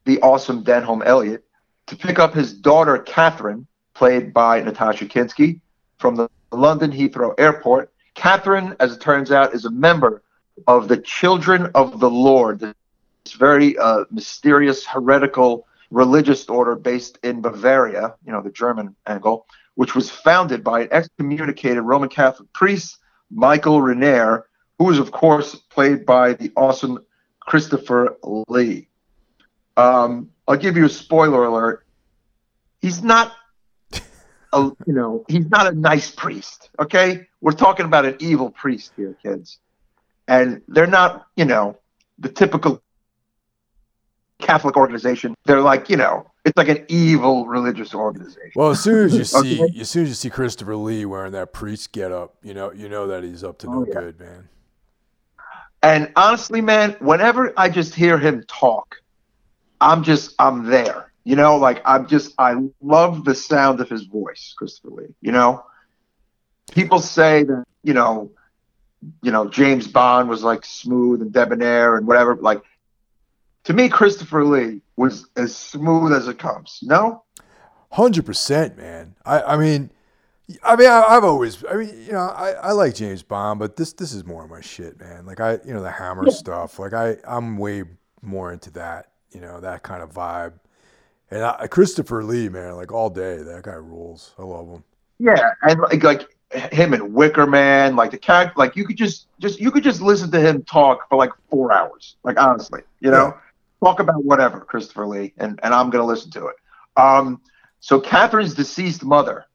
the awesome Denholm Elliott, to pick up his daughter Catherine, played by Natasha Kinski, from the London Heathrow Airport. Catherine, as it turns out, is a member of the Children of the Lord, this very uh, mysterious, heretical religious order based in Bavaria, you know, the German angle, which was founded by an excommunicated Roman Catholic priest, Michael Rayner, who was, of course, played by the awesome Christopher Lee. Um, I'll give you a spoiler alert. He's not [LAUGHS] a, you know, he's not a nice priest. Okay, we're talking about an evil priest here, kids, and they're not, you know, the typical Catholic organization. They're like, you know, it's like an evil religious organization. Well, as soon as you see, okay. as soon as you see Christopher Lee wearing that priest get up, you know, you know that he's up to no oh, yeah. good, man. And honestly, man, whenever I just hear him talk, I'm just, I'm there. You know, like I'm just, I love the sound of his voice, Christopher Lee. You know, people say that, you know, you know, James Bond was like smooth and debonair and whatever. Like to me, Christopher Lee was as smooth as it comes. No, hundred percent, man. I, I mean, I mean, I, have always, I mean, you know, I, I like James Bond, but this this is more of my shit, man. Like I, you know, the Hammer yeah. stuff. Like I, I'm way more into that. You know, that kind of vibe. And I, Christopher Lee, man, like all day, that guy rules. I love him. Yeah, and like like him and Wicker Man, like the cat, like you could just just you could just listen to him talk for like four hours. Like honestly, you know. Yeah talk about whatever, Christopher Lee, and, and I'm going to listen to it. Um, so Catherine's deceased mother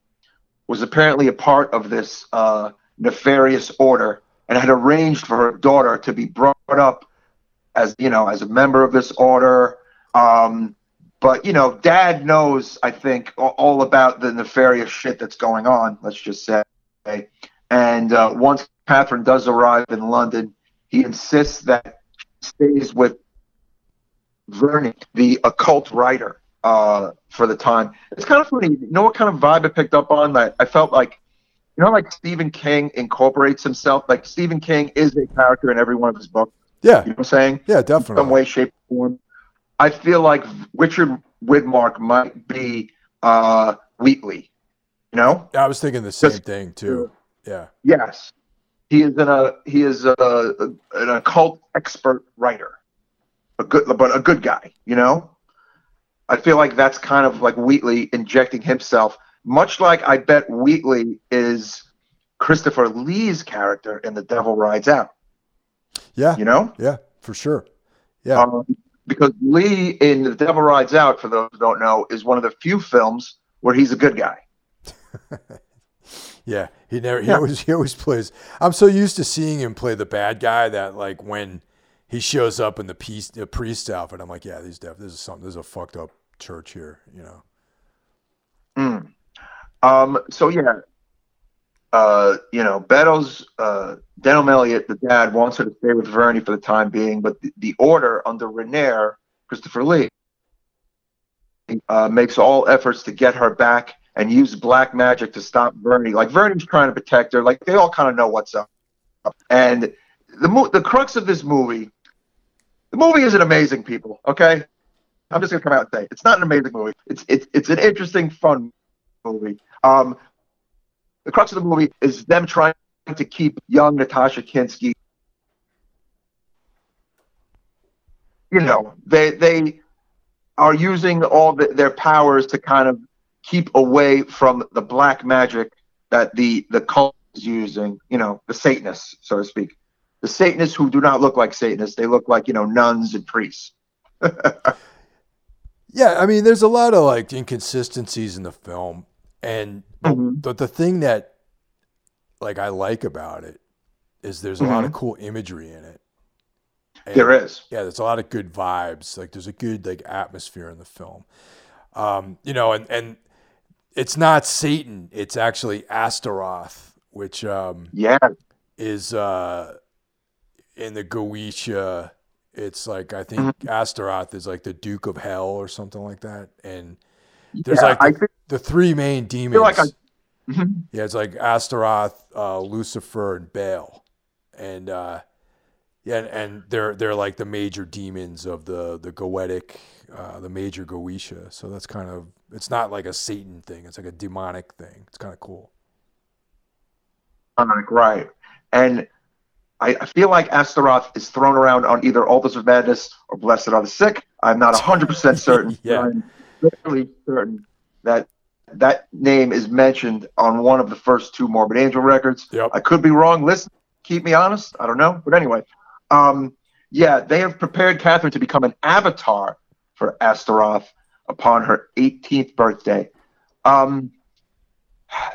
was apparently a part of this uh, nefarious order and had arranged for her daughter to be brought up as you know as a member of this order. Um, but you know, Dad knows, I think, all about the nefarious shit that's going on. Let's just say. And uh, once Catherine does arrive in London, he insists that she stays with Vernon, the occult writer uh, for the time. It's kind of funny. You know what kind of vibe I picked up on? That I felt like, you know, like Stephen King incorporates himself. Like Stephen King is a character in every one of his books. Yeah. You know what I'm saying? Yeah, definitely. In some way, shape, or form. I feel like Richard Widmark might be uh, Wheatley. You know? I was thinking the same thing too. Yeah. Yes. He is in a he is a, a, an occult expert writer a good, but a good guy. You know, I feel like that's kind of like Wheatley injecting himself, much like I bet Wheatley is Christopher Lee's character in The Devil Rides Out. Yeah, you know, yeah, for sure. Yeah, um, because Lee in The Devil Rides Out, for those who don't know, is one of the few films where he's a good guy. [LAUGHS] yeah, he never. He yeah. always. He always plays. I'm so used to seeing him play the bad guy that like when he shows up in the, piece, the priest outfit. I'm like, yeah, these def- this is something. This is a fucked up church here, you know. Mm. Um. So yeah. Uh, you know, Beddows, uh, Denholm Elliott, the dad, wants her to stay with Verney for the time being, but the, the order under Rayner, Christopher Lee, uh, makes all efforts to get her back and use black magic to stop Verney. Like Verney's trying to protect her. Like they all kind of know what's up. And the mo- the crux of this movie the movie isn't amazing, people. Okay, I'm just gonna come out and say it's not an amazing movie. It's it's it's an interesting, fun movie. Um, the crux of the movie is them trying to keep young Natasha Kinski. You know, they they are using all the, their powers to kind of keep away from the black magic that the the cult is using. You know, the Satanists, so to speak the Satanists who do not look like Satanists. They look like, you know, nuns and priests. [LAUGHS] yeah, I mean, there's a lot of like inconsistencies in the film. And mm-hmm. the, the thing that like I like about it is there's a mm-hmm. lot of cool imagery in it. And, there is. Yeah, there's a lot of good vibes. Like there's a good like atmosphere in the film. Um, you know, and and it's not Satan. It's actually Astaroth, which um, yeah is uh, in the Goetia. It's like I think mm-hmm. Astaroth is like the Duke of Hell or something like that, and there's yeah, like the, think, the, three main demons. Like I, mm-hmm. Yeah, it's like Astaroth, uh, Lucifer, and Baal, and uh, yeah, and, and, they're they're like the major demons of the the Goetic, uh, the major Goetia. So that's kind of it's not like a Satan thing. It's like a demonic thing. It's kind of cool. Demonic, right? And I, I feel like Astaroth is thrown around on either Altars of Madness or Blessed Are the Sick. I'm not 100 percent certain. [LAUGHS] yeah. Fairly certain that that name is mentioned on one of the first two Morbid Angel records. Yep. I could be wrong. Listen, keep me honest. I don't know, but anyway, um, yeah, they have prepared Catherine to become an avatar for Astaroth upon her 18th birthday. Um,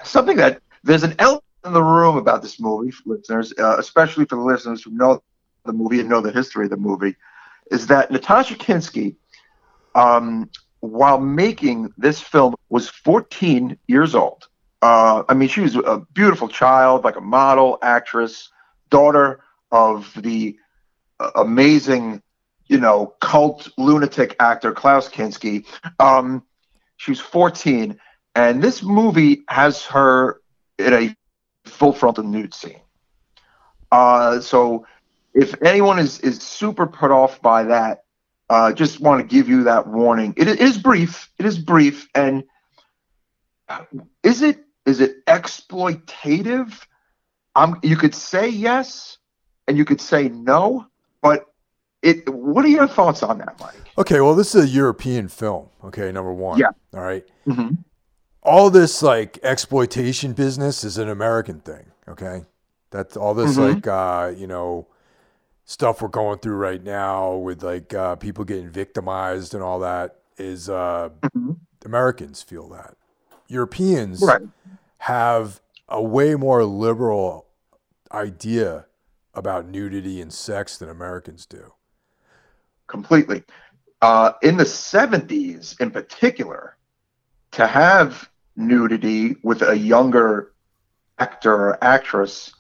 something that there's an element in the room about this movie, listeners, uh, especially for the listeners who know the movie and know the history of the movie, is that Natasha Kinski, um, while making this film, was 14 years old. Uh, I mean, she was a beautiful child, like a model, actress, daughter of the uh, amazing you know, cult lunatic actor Klaus Kinski. Um, she was 14, and this movie has her in a full frontal nude scene. Uh, so if anyone is is super put off by that, uh, just want to give you that warning. It, it is brief. It is brief, and is it is it exploitative? Um, you could say yes, and you could say no, but it what are your thoughts on that, Mike? Okay, well, this is a European film. Okay, number one. Yeah. All right? mm-hmm. All this like exploitation business is an American thing. Okay, that's all this mm-hmm. like uh, you know stuff we're going through right now with like uh, people getting victimized and all that is uh, mm-hmm. Americans feel that. Europeans right. have a way more liberal idea about nudity and sex than Americans do completely. Uh, in the 70s, in particular, to have nudity with a younger actor or actress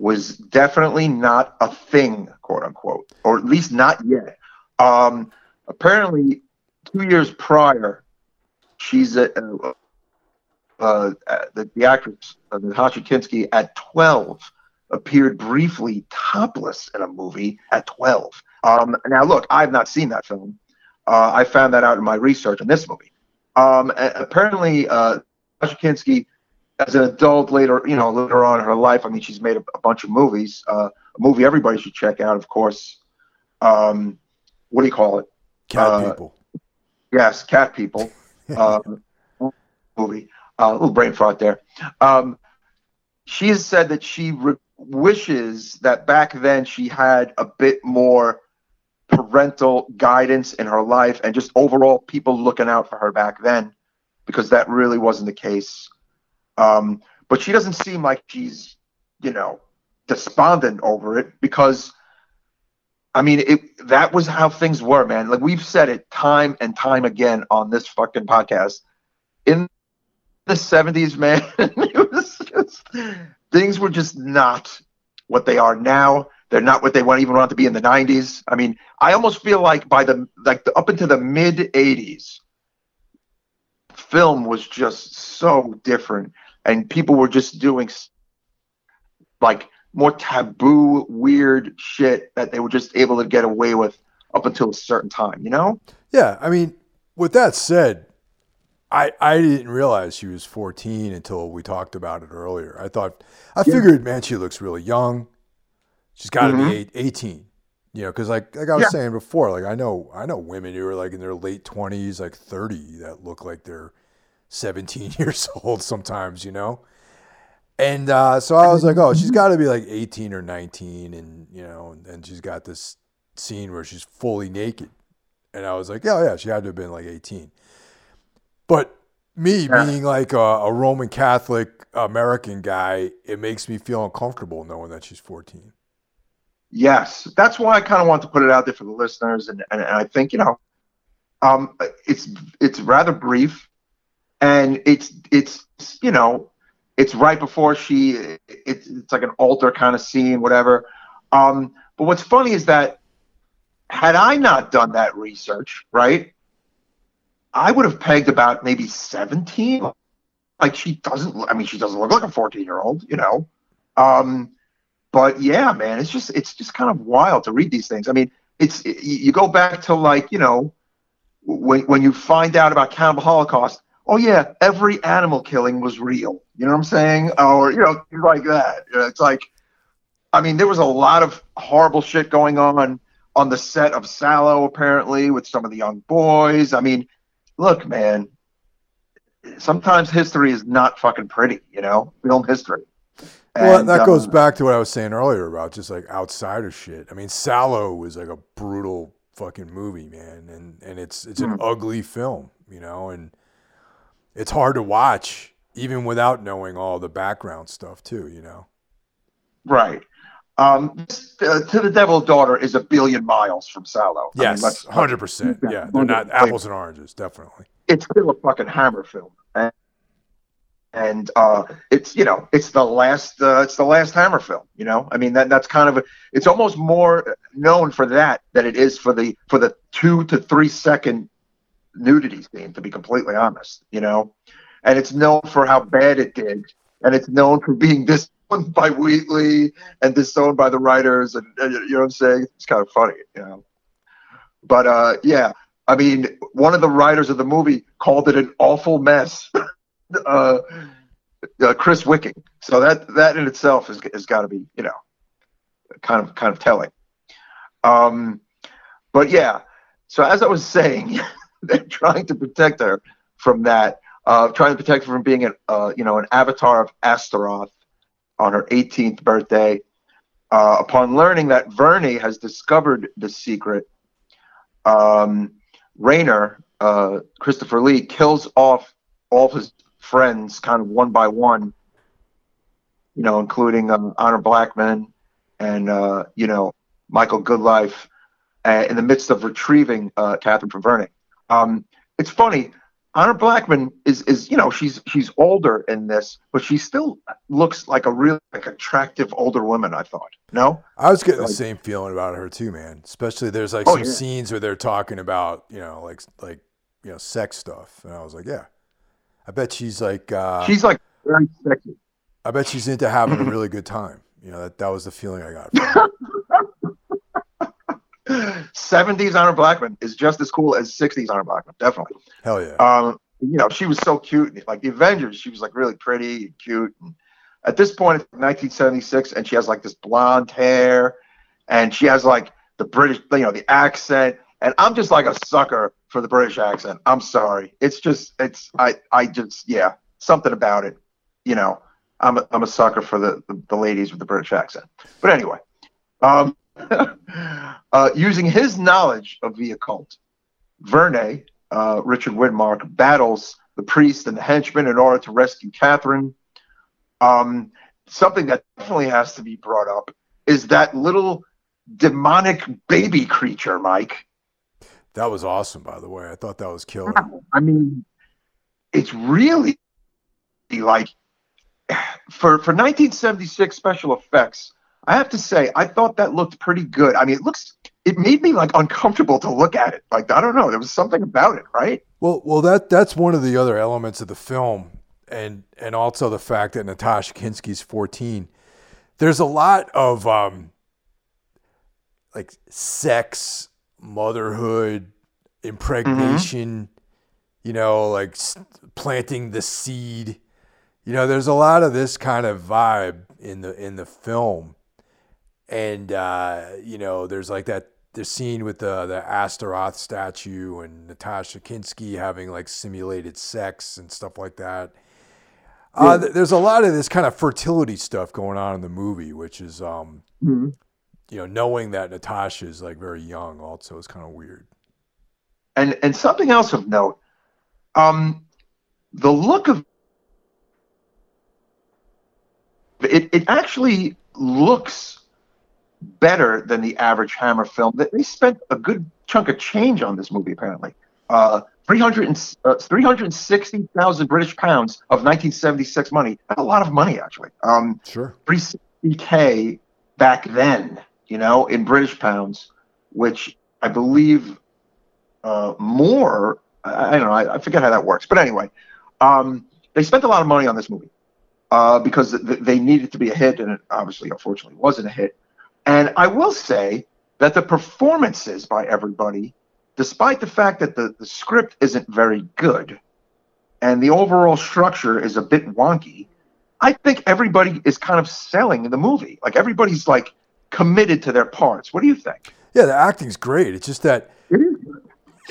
was definitely not a thing, quote unquote, or at least not yet. Um, apparently, two years prior, she's a, uh, uh, the, the actress uh, Natasha at 12 appeared briefly topless in a movie at 12. Um, now, look, I've not seen that film. Uh, I found that out in my research on this movie. Um, apparently, uh, Kinski, as an adult later, you know, later on in her life, I mean, she's made a, a bunch of movies. Uh, a movie everybody should check out, of course. Um, what do you call it? Cat uh, People. Yes, Cat People. [LAUGHS] Um, movie. Uh, a little brain fart there. Um, she has said that she re- wishes that back then she had a bit more parental guidance in her life and just overall people looking out for her back then because that really wasn't the case. Um, but she doesn't seem like she's, you know, despondent over it because I mean, it that was how things were, man. Like we've said it time and time again on this fucking podcast. In the 70s, man, [LAUGHS] it was just things were just not what they are now. They're not what they want even want to be in the 90s. I mean, I almost feel like by the like the, up into the mid 80s, film was just so different, and people were just doing like more taboo, weird shit that they were just able to get away with up until a certain time. You know? Yeah, I mean, with that said, I, I didn't realize she was 14 until we talked about it earlier. I thought, I yeah. figured, man, she looks really young. She's got to mm-hmm. be eight, 18. You know, because like like I was yeah. saying before, like I know I know women who are like in their late 20s, like 30, that look like they're 17 [LAUGHS] years old sometimes. You know, and uh, so I was like, oh, she's got to be like 18 or 19, and you know, and, she's got this scene where she's fully naked, and I was like, yeah, yeah, she had to have been like 18. But me yeah. being like a, a, Roman Catholic American guy, it makes me feel uncomfortable knowing that she's 14. Yes, that's why I kind of want to put it out there for the listeners, and, and, and I think you know, um, it's it's rather brief, and it's it's you know, it's right before she it's it's like an altar kind of scene, whatever. Um, but what's funny is that had I not done that research, right, I would have pegged about maybe seventeen. Like she doesn't, I mean, she doesn't look like a fourteen year old, you know. Um, but yeah, man, it's just it's just kind of wild to read these things. I mean, it's you go back to like you know when when you find out about cannibal holocaust. Oh yeah, every animal killing was real. You know what I'm saying? Or you know like that. It's like, I mean, there was a lot of horrible shit going on on the set of Salò apparently with some of the young boys. I mean, look, man. Sometimes history is not fucking pretty, you know, film history. Well, and, that goes um, back to what I was saying earlier about just like outsider shit. I mean, Salò was like a brutal fucking movie, man, and and it's it's an mm-hmm. ugly film, you know, and it's hard to watch even without knowing all the background stuff too, you know. Right. Um, uh, to the Devil's Daughter is a billion miles from Salò. Yes, hundred percent. Yeah, they're not apples and oranges, definitely. It's still a fucking Hammer film, and and uh, it's you know it's the last uh, it's the last Hammer film. You know, I mean that that's kind of a, it's almost more known for that than it is for the for the two to three second nudity scene. To be completely honest, you know, and it's known for how bad it did, and it's known for being [LAUGHS] disowned by Wheatley and disowned by the writers, and, and you know what I'm saying? It's kind of funny, you know. But uh, yeah, I mean, one of the writers of the movie called it an awful mess. [LAUGHS] uh, uh, Chris Wicking. So that that in itself has, has got to be you know kind of kind of telling. Um, but yeah, so as I was saying, [LAUGHS] [LAUGHS] trying to protect her from that, uh, trying to protect her from being an uh, you know an avatar of Astaroth on her 18th birthday. Uh, upon learning that Verney has discovered the secret, um, Rayner, uh, Christopher Lee, kills off all his friends kind of one by one, you know, including um, Honor Blackman and, uh, you know, Michael Goodliffe uh, in the midst of retrieving uh, Catherine from Verney. Um, it's funny. Honor Blackman is, is, you know, she's she's older in this, but she still looks like a real like attractive older woman. I thought. No, I was getting like, the same feeling about her too, man. Especially there's like oh, some yeah. scenes where they're talking about, you know, like like you know, sex stuff, and I was like, yeah, I bet she's like uh, she's like very sexy. I bet she's into having a [LAUGHS] really good time. You know, that, that was the feeling I got. [LAUGHS] 70s Honor Blackman is just as cool as 60s Honor Blackman, definitely. Hell yeah. Um, you know, she was so cute. Like the Avengers, she was like really pretty and cute. And at this point, it's 1976, and she has like this blonde hair, and she has like the British, you know, the accent. And I'm just like a sucker for the British accent. I'm sorry. It's just it's I I just yeah something about it. You know I'm a, I'm a sucker for the, the, the ladies with the British accent. But anyway, um, [LAUGHS] uh, using his knowledge of the occult, Verne, uh, Richard Widmark battles the priest and the henchman in order to rescue Catherine. Um, something that definitely has to be brought up is that little demonic baby creature, Mike that was awesome, by the way. I thought that was killer. I mean, it's really like [SIGHS] for for 1976 special effects. I have to say, I thought that looked pretty good. I mean, it looks it made me like uncomfortable to look at it. Like I don't know, there was something about it, right? Well, well, that that's one of the other elements of the film, and and also the fact that Natasha Kinski's 14. There's a lot of um, like sex motherhood, impregnation, mm-hmm. you know, like planting the seed. You know, there's a lot of this kind of vibe in the in the film, and uh, you know, there's like that the scene with the the Astaroth statue and Natasha Kinski having like simulated sex and stuff like that. Uh, there's a lot of this kind of fertility stuff going on in the movie, which is um, mm-hmm you know, knowing that Natasha is like very young also is kind of weird. And and something else of note, um, the look of it, it actually looks better than the average Hammer film. They spent a good chunk of change on this movie, apparently. Uh, 300 uh, 360,000 British pounds of 1976 money. That's a lot of money, actually. Um, sure. 360K back then, you know, in British pounds, which I believe uh, more. I, I, don't know. I, I, forget how that works. But anyway, um, they spent a lot of money on this movie uh, because th- they needed to be a hit, and it obviously, unfortunately, wasn't a hit. And I will say that the performances by everybody, despite the fact that the, the script isn't very good and the overall structure is a bit wonky, I think everybody is kind of selling the movie. Like everybody's like committed to their parts. What do you think? Yeah, the acting's great. It's just that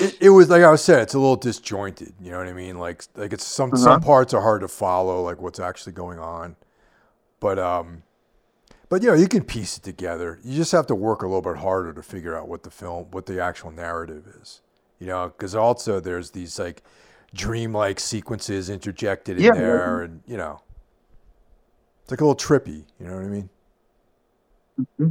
it it, was like I was saying, it's a little disjointed. You know what I mean? Like like it's some uh-huh. some parts are hard to follow, like what's actually going on. But um, but you know you can piece it together. You just have to work a little bit harder to figure out what the film, what the actual narrative is. You know, because also there's these like dreamlike sequences interjected in yeah, there, yeah. and you know, it's like a little trippy. You know what I mean? Mm-hmm.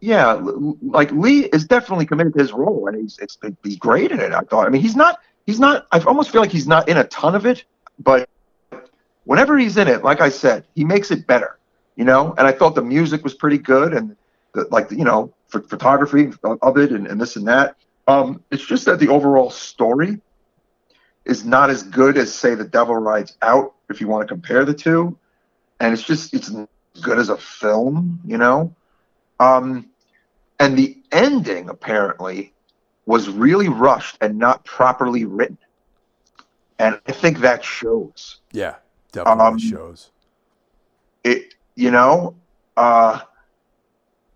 yeah, like Lee is definitely committed to his role, and he's it's, he's great in it. I thought. I mean, he's not he's not. I almost feel like he's not in a ton of it, but whenever he's in it, like I said, he makes it better. You know, and I thought the music was pretty good, and the, like you know, photography of it, and, and this and that. Um, it's just that the overall story is not as good as say The Devil Rides Out, if you want to compare the two, and it's just it's good as a film, you know. Um, and the ending, apparently, was really rushed and not properly written. And I think that shows. Yeah, definitely um, shows. It, you know, uh,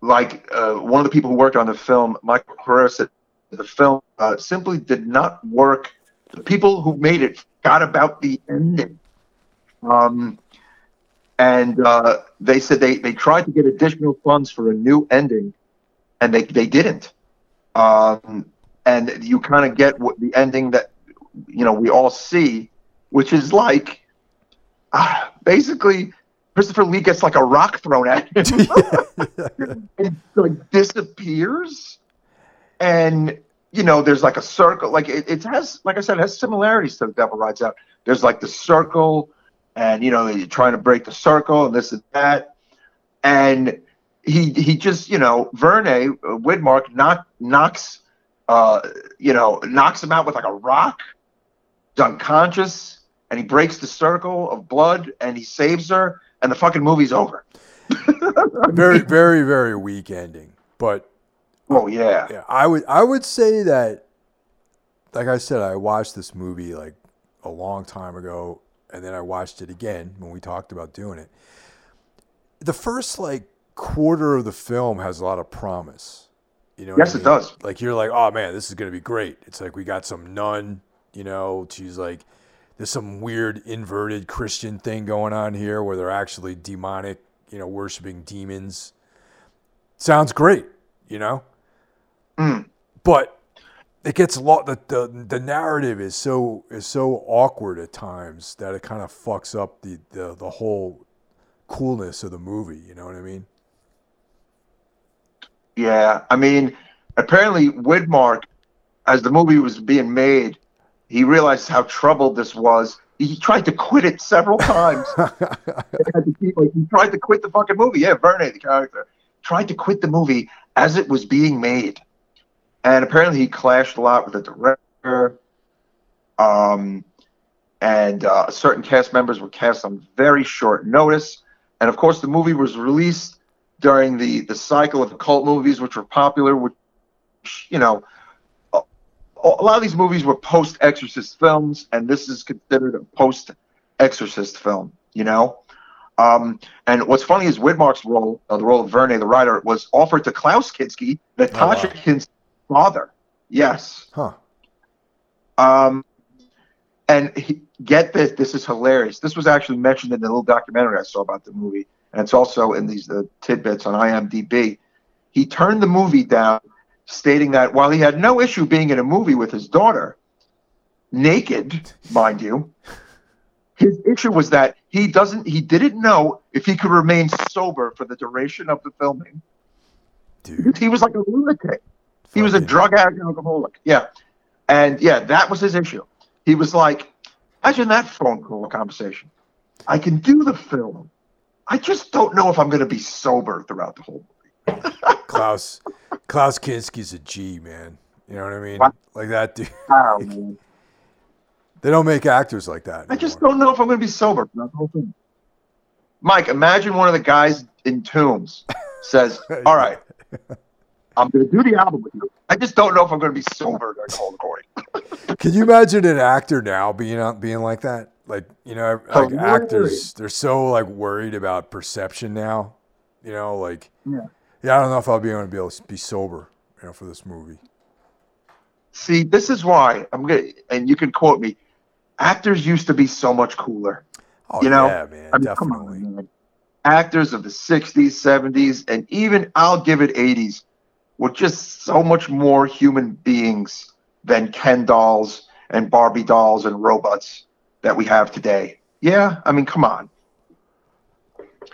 like uh, one of the people who worked on the film, Michael Carreras said the film uh, simply did not work. The people who made it got about the ending. Um, and uh, they said they, they tried to get additional funds for a new ending and they they didn't. Um, and you kind of get what the ending that you know we all see, which is like uh, [SIGHS] basically Christopher Lee gets like a rock thrown at him. [LAUGHS] [LAUGHS] And like disappears, and you know there's like a circle, like it, it has like I said, it has similarities to The Devil Rides Out. There's like the circle, and you know you're trying to break the circle and this and that, and he he just you know Verne uh, Widmark knock, knocks uh, you know knocks him out with like a rock. He's unconscious, and he breaks the circle of blood, and he saves her, and the fucking movie's over. [LAUGHS] very very very weak ending, but oh yeah, yeah. I would I would say that, like I said, I watched this movie like a long time ago, and then I watched it again when we talked about doing it. The first like quarter of the film has a lot of promise. You know, yes, I mean? it does. Like you're like, oh man, this is gonna be great. It's like we got some nun. You know, she's like, there's some weird inverted Christian thing going on here where they're actually demonic. You know, worshiping demons. Sounds great. You know, mm. but it gets a lot. The, the the narrative is so is so awkward at times that it kind of fucks up the, the the whole coolness of the movie. You know what I mean? Yeah, I mean, apparently Widmark, as the movie was being made, he realized how troubled this was. He tried to quit it several times. [LAUGHS] like, he tried to quit the fucking movie. Yeah, Verne, the character, tried to quit the movie as it was being made, and apparently he clashed a lot with the director. Um, and uh, certain cast members were cast on very short notice. And of course, the movie was released during the the cycle of cult movies, which were popular, which you know, a lot of these movies were post Exorcist films, and this is considered a post Exorcist film. You know, um, and what's funny is Widmark's role, uh, the role of Verne, the writer, was offered to Klaus Kinski, Natasha oh, wow. father. Yes. Huh. Um, and he, get this, this is hilarious. This was actually mentioned in the little documentary I saw about the movie and it's also in these uh, tidbits on IMDb. He turned the movie down, stating that while he had no issue being in a movie with his daughter, naked, mind you, his issue was that he doesn't, he didn't know if he could remain sober for the duration of the filming. Dude, He was like a lunatic. He was a drug addict and alcoholic. Yeah. And yeah, that was his issue. He was like, imagine that phone call conversation. I can do the film. I just don't know if I'm going to be sober throughout the whole movie. [LAUGHS] Klaus Klaus Kinski's a G, man. You know what I mean? What? Like that dude. Wow, [LAUGHS] oh, [LAUGHS] man. They don't make actors like that. I just don't know if I'm going to be sober the whole thing. Mike, imagine one of the guys in Tombs says, [LAUGHS] All right, I'm going to do the album with you. I just don't know if I'm going to be sober during the whole recording. Can you imagine an actor now being out being like that? Like you know, like Hilarious. actors, they're so like worried about perception now. You know, like Yeah. Yeah, I don't know if I'll be able to be able to be sober, you know, for this movie. See, this is why I'm to, and you can quote me, actors used to be so much cooler. Oh You know, yeah, man, I mean, come definitely. on, man. Actors of the 60s, 70s, and even I'll give it 80s were just so much more human beings than Ken dolls and Barbie dolls and robots that we have today. Yeah, I mean, come on.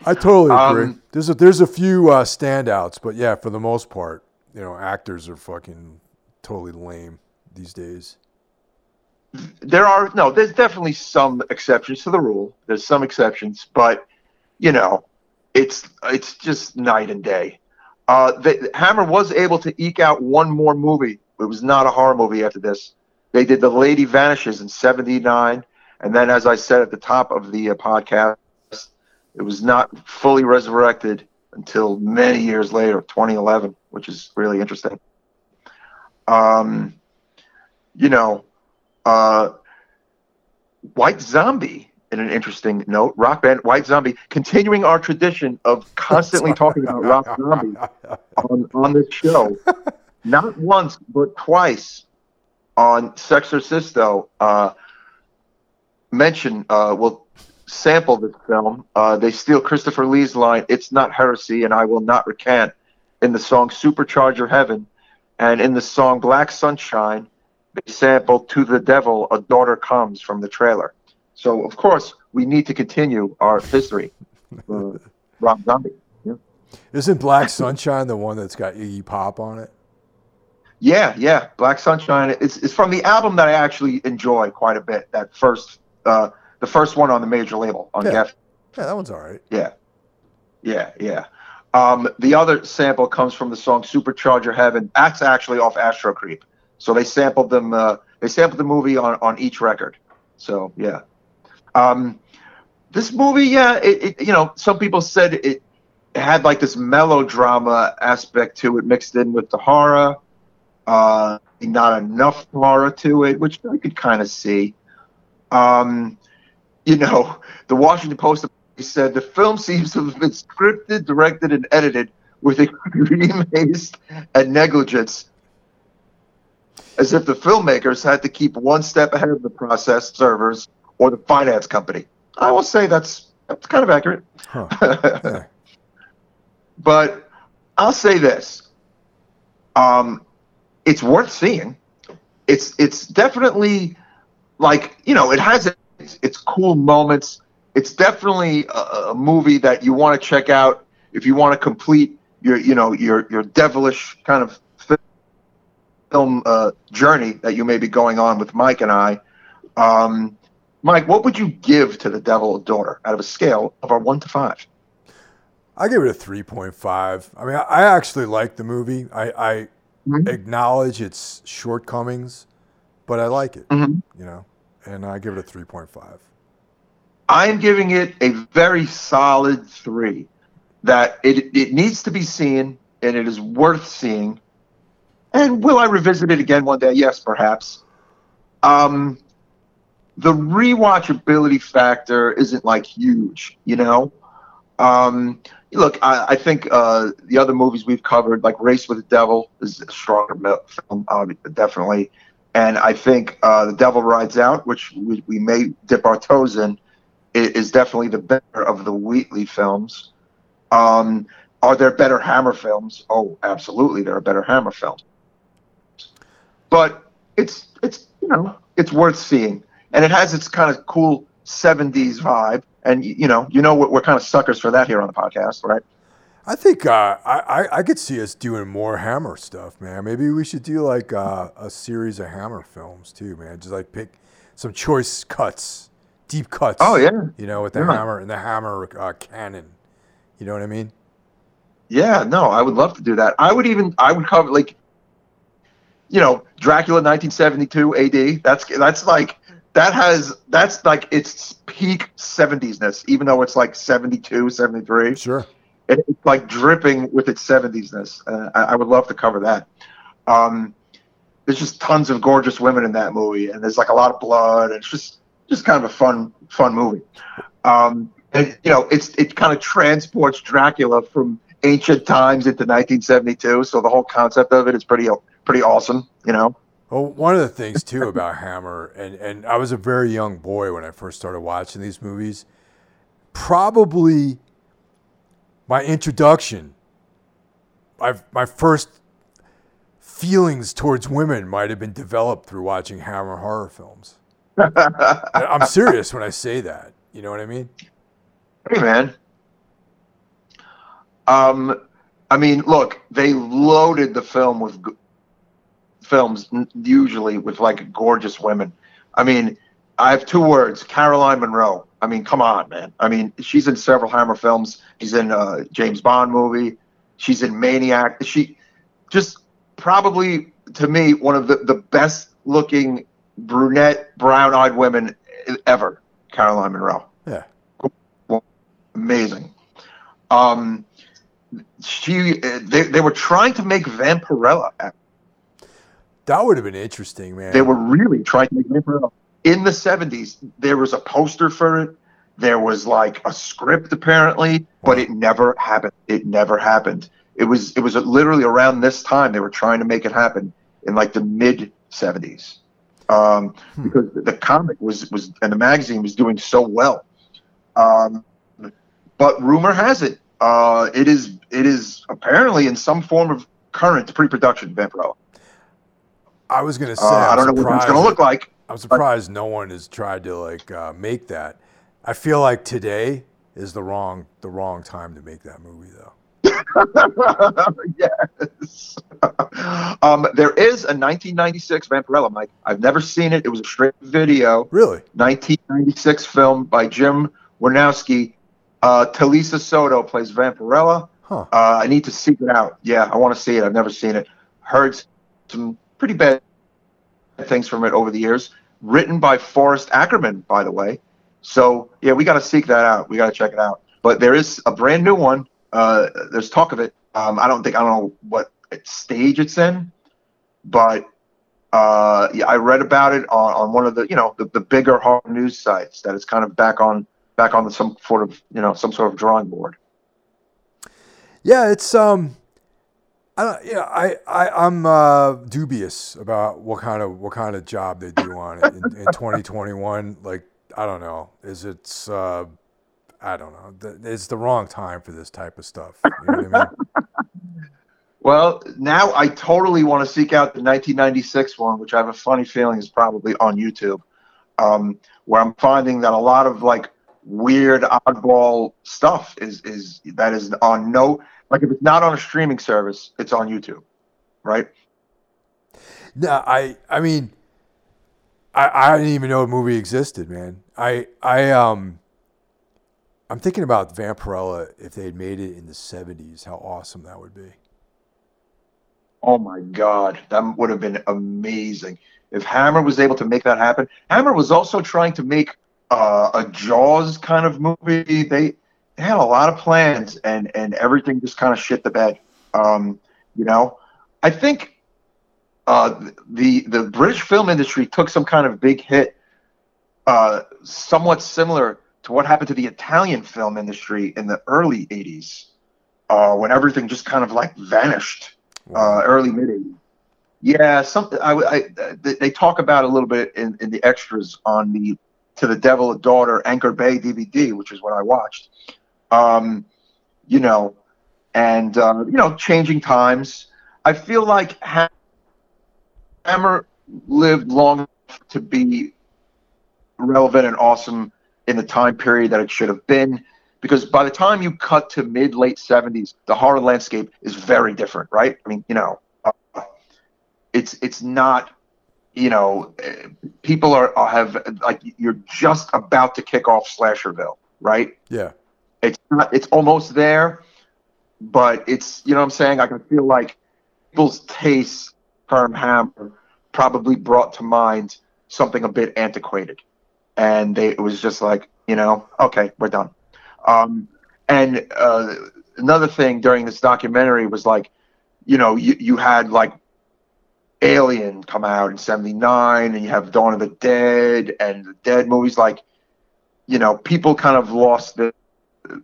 I totally agree. Um, there's a there's a few uh, standouts, but yeah, for the most part, you know, actors are fucking totally lame these days. There are, no, there's definitely some exceptions to the rule. There's some exceptions, but, you know, it's it's just night and day. Uh, the, Hammer was able to eke out one more movie. It was not a horror movie after this. They did The Lady Vanishes in '79, and then, as I said at the top of the uh, podcast, it was not fully resurrected until many years later, 2011, which is really interesting. Um, you know, uh, White Zombie. In an interesting note, rock band White Zombie, continuing our tradition of [LAUGHS] constantly talking about Rob Zombie on, on this show, [LAUGHS] not once but twice on Sexorcisto, uh, mention uh, will sample this film. Uh, they steal Christopher Lee's line, "It's not heresy, and I will not recant," in the song "Supercharger Heaven," and in the song "Black Sunshine." They sample "To the Devil, a Daughter Comes" from the trailer. So, of course, we need to continue our history. [LAUGHS] Uh, Rob Zombie. Isn't Black Sunshine the one that's got Iggy Pop on it? Yeah, yeah. Black Sunshine. It's, it's from the album that I actually enjoy quite a bit. That first, uh, the first one on the major label on Yeah. Geffen. Yeah, that one's all right. Yeah, yeah, yeah. Um, the other sample comes from the song "Supercharger Heaven." That's actually off Astro Creep. So they sampled them. Uh, they sampled the movie on on each record. So yeah. Um, this movie, yeah, it, it you know, some people said it, it had like this melodrama aspect to it mixed in with the horror. Uh, not enough horror to it, which I could kind of see. Um, you know, the Washington Post said the film seems to have been scripted, directed, and edited with extreme [LAUGHS] haste and negligence, as if the filmmakers had to keep one step ahead of the process servers or the finance company. I will say that's that's kind of accurate. Huh. [LAUGHS] Yeah. but I'll say this: um, it's worth seeing. It's it's definitely like you know it has its, its cool moments. It's definitely a, a movie that you want to check out if you want to complete your you know your your devilish kind of film uh, journey that you may be going on with Mike and I. Um, Mike, what would you give to the Devil a Daughter out of a scale of our one to five? I give it a three point five. I mean, I, actually like the movie. I, I Mhm. acknowledge its shortcomings, but I like it. Mhm. You know, and I give it a three point five. I'm giving it a very solid three. That it it needs to be seen and it is worth seeing. And will I revisit it again one day? Yes, perhaps. Um, the rewatchability factor isn't like huge, you know. Um, look, I, I think uh, the other movies we've covered, like Race with the Devil, is a stronger film, uh, definitely. And I think uh, The Devil Rides Out, which we, we may dip our toes in, is definitely the better of the Wheatley films. Um, are there better Hammer films? Oh, absolutely, there are better Hammer films. But it's it's you know it's worth seeing, and it has its kind of cool '70s vibe, and you know, you know, we're, we're kind of suckers for that here on the podcast, right? I think uh, I, I, I could see us doing more Hammer stuff, man. Maybe we should do like uh, a series of Hammer films too, man. Just like pick some choice cuts, deep cuts. Oh yeah, you know, with the Yeah. Hammer and the Hammer uh, canon. You know what I mean? Yeah, no, I would love to do that. I would even I would cover like you know, Dracula 1972 AD. That's that's like that has that's like its peak 70s-ness even though it's like 72, 73. Sure. It, it's like dripping with its 70s-ness. Uh, I, I would love to cover that. Um there's just tons of gorgeous women in that movie and there's like a lot of blood and it's just just kind of a fun fun movie. Um and you know, it's it kind of transports Dracula from ancient times into 1972. So the whole concept of it is pretty pretty awesome. You know. Well, one of the things too about [LAUGHS] Hammer, and, and I was a very young boy when I first started watching these movies. Probably my introduction, my, my first feelings towards women might have been developed through watching Hammer horror films. I'm serious when I say that. You know what I mean? Hey man. Um, I mean, look, they loaded the film with g- films usually with like gorgeous women. I mean, I have two words: Caroline Monroe. I mean, come on, man. I mean, she's in several Hammer films. She's in a James Bond movie. She's in Maniac. She just probably to me one of the, the best looking brunette brown eyed women ever. Caroline Munro Yeah. amazing. Um, she they, they were trying to make Vampirella. That would have been interesting, man. They were really trying to make Vampirella in the seventies. There was a poster for it. There was like a script apparently, but it never happened. It never happened. It was it was literally around this time they were trying to make it happen in like the mid seventies. Um, Hmm. because the comic was was and the magazine was doing so well. Um, but rumor has it, uh, it is it is apparently in some form of current pre-production Vampirella. I was gonna say. Uh, I don't know what it's going to look like. I'm surprised no one has tried to like uh, make that. I feel like today is the wrong the wrong time to make that movie though. [LAUGHS] yes. [LAUGHS] um, there is a 1996 Vampirella, Mike. I've never seen it. It was a straight video. Really? 1996 film by Jim Wynorski. Uh, Talisa Soto plays Vampirella. Huh. Uh, I need to seek it out. Yeah, I want to see it. I've never seen it. Heard some pretty bad things from it over the years. Written by Forrest Ackerman, by the way. So yeah, we got to seek that out. We got to check it out. But there is a brand new one. Uh, there's talk of it. Um, I don't think I don't know what stage it's in, but uh, yeah, I read about it on, on one of the you know the, the bigger horror news sites that it's kind of back on back on some sort of you know some sort of drawing board. Yeah, it's um, I yeah, I I I'm uh, dubious about what kind of what kind of job they do on it in, in 2021. Like I don't know, is it uh, I don't know, it's the wrong time for this type of stuff. You know I mean? Well, now I totally want to seek out the 1996 one, which I have a funny feeling is probably on YouTube, um, where I'm finding that a lot of like weird oddball stuff is is that is on no like if it's not on a streaming service, it's on YouTube, right? No, I I mean, I I didn't even know a movie existed, man. I I um, I'm thinking about Vampirella if they had made it in the '70s, how awesome that would be. Oh my God, that would have been amazing if Hammer was able to make that happen. Hammer was also trying to make uh, a Jaws kind of movie. They, they had a lot of plans, and and everything just kind of shit the bed. Um, you know, I think uh, the the British film industry took some kind of big hit, uh, somewhat similar to what happened to the Italian film industry in the early '80s, uh, when everything just kind of like vanished uh, early mid 80s. Yeah, something I, I they- they talk about a little bit in, in the extras on the To the Devil a Daughter Anchor Bay DVD, which is what I watched. Um, you know, and uh, you know, changing times. I feel like Ha- Hammer lived long enough to be relevant and awesome in the time period that it should have been. Because by the time you cut to mid late 70s, the horror landscape is very different, right? I mean, you know, uh, it's it's not, you know, people are have like you're just about to kick off Slasherville, right? Yeah. It's almost there, but it's you know what I'm saying. I can feel like people's tastes term Hammer probably brought to mind something a bit antiquated, and they, it was just like you know, okay, we're done. Um, and uh, another thing during this documentary was like, you know, you, you had like Alien come out in '79, and you have Dawn of the Dead and the Dead movies. Like, you know, people kind of lost the,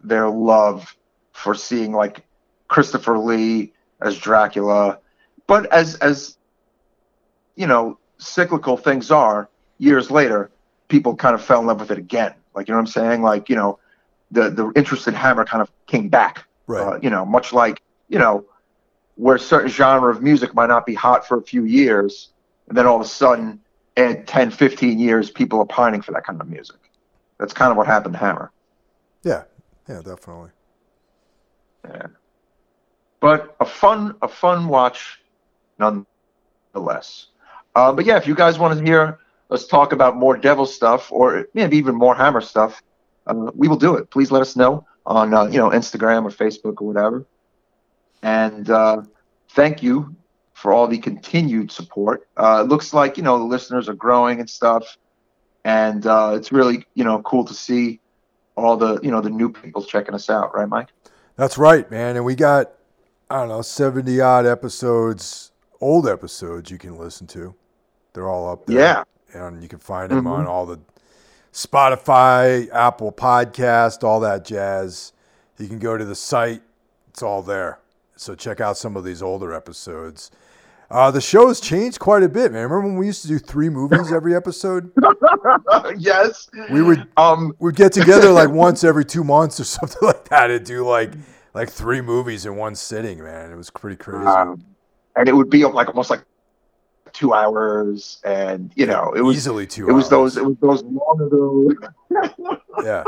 their love for seeing like Christopher Lee as Dracula, but as as you know, cyclical things are, years later, people kind of fell in love with it again. Like you know what I'm saying? Like you know, the the interest in Hammer kind of came back. Right. Uh, you know, much like you know, where certain genre of music might not be hot for a few years, and then all of a sudden, in 10, 15 years, people are pining for that kind of music. That's kind of what happened to Hammer. Yeah. Yeah, definitely. Yeah. But a fun, a fun watch, nonetheless. Uh, but yeah, if you guys want to hear us talk about more Devil stuff or maybe even more Hammer stuff, uh, we will do it. Please let us know on uh, you know Instagram or Facebook or whatever. And uh, thank you for all the continued support. Uh, it looks like you know the listeners are growing and stuff, and uh, it's really you know cool to see all the you know the new people checking us out. Right, Mike? That's right, man. And we got I don't know seventy odd episodes, old episodes you can listen to. They're all up there. Yeah. And you can find them on mm-hmm. all the Spotify, Apple Podcast, all that jazz. You can go to the site. It's all there. So check out some of these older episodes. Uh, the show has changed quite a bit, man. Remember when we used to do three movies [LAUGHS] every episode? [LAUGHS] yes. We would Um, we'd get together [LAUGHS] like once every two months or something like that and do like like three movies in one sitting, man. It was pretty crazy. um, and it would be like almost like two hours, and you know, it was easily two. it was those it was those long ago Yeah,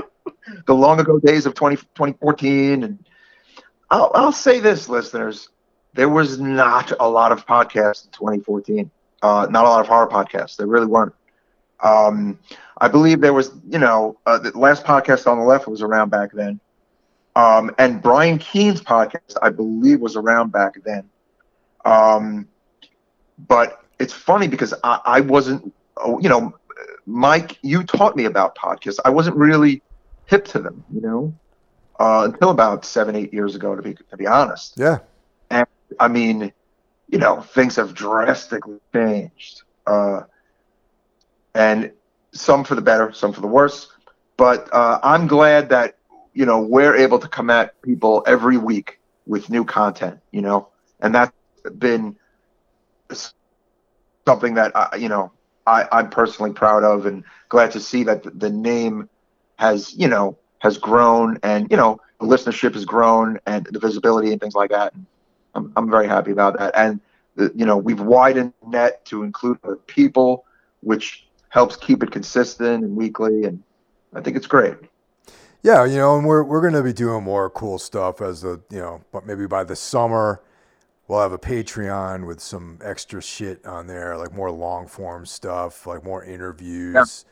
the long ago days of 20, 2014 and I'll, I'll say this listeners there was not a lot of podcasts in 2014 uh, not a lot of horror podcasts. There really weren't. Um, i believe there was you know uh, the last podcast on the left was around back then. Um, and brian keene's podcast i believe was around back then. Um, but it's funny because I, I wasn't oh, you know mike you taught me about podcasts. I wasn't really hip to them, you know, uh, until about seven, eight years ago, to be to be honest. yeah, I mean, you know, things have drastically changed, uh, and some for the better, some for the worse. But uh, I'm glad that you know we're able to come at people every week with new content, you know, and that's been something that I, you know I, I'm personally proud of and glad to see that the, the name has you know has grown and you know the listenership has grown and the visibility and things like that. And I'm I'm very happy about that. And the, you know we've widened the net to include other people, which helps keep it consistent and weekly. And I think it's great. yeah. You know, and we're we're gonna be doing more cool stuff as the you know, but maybe by the summer. We'll have a Patreon with some extra shit on there, like more long form stuff, like more interviews,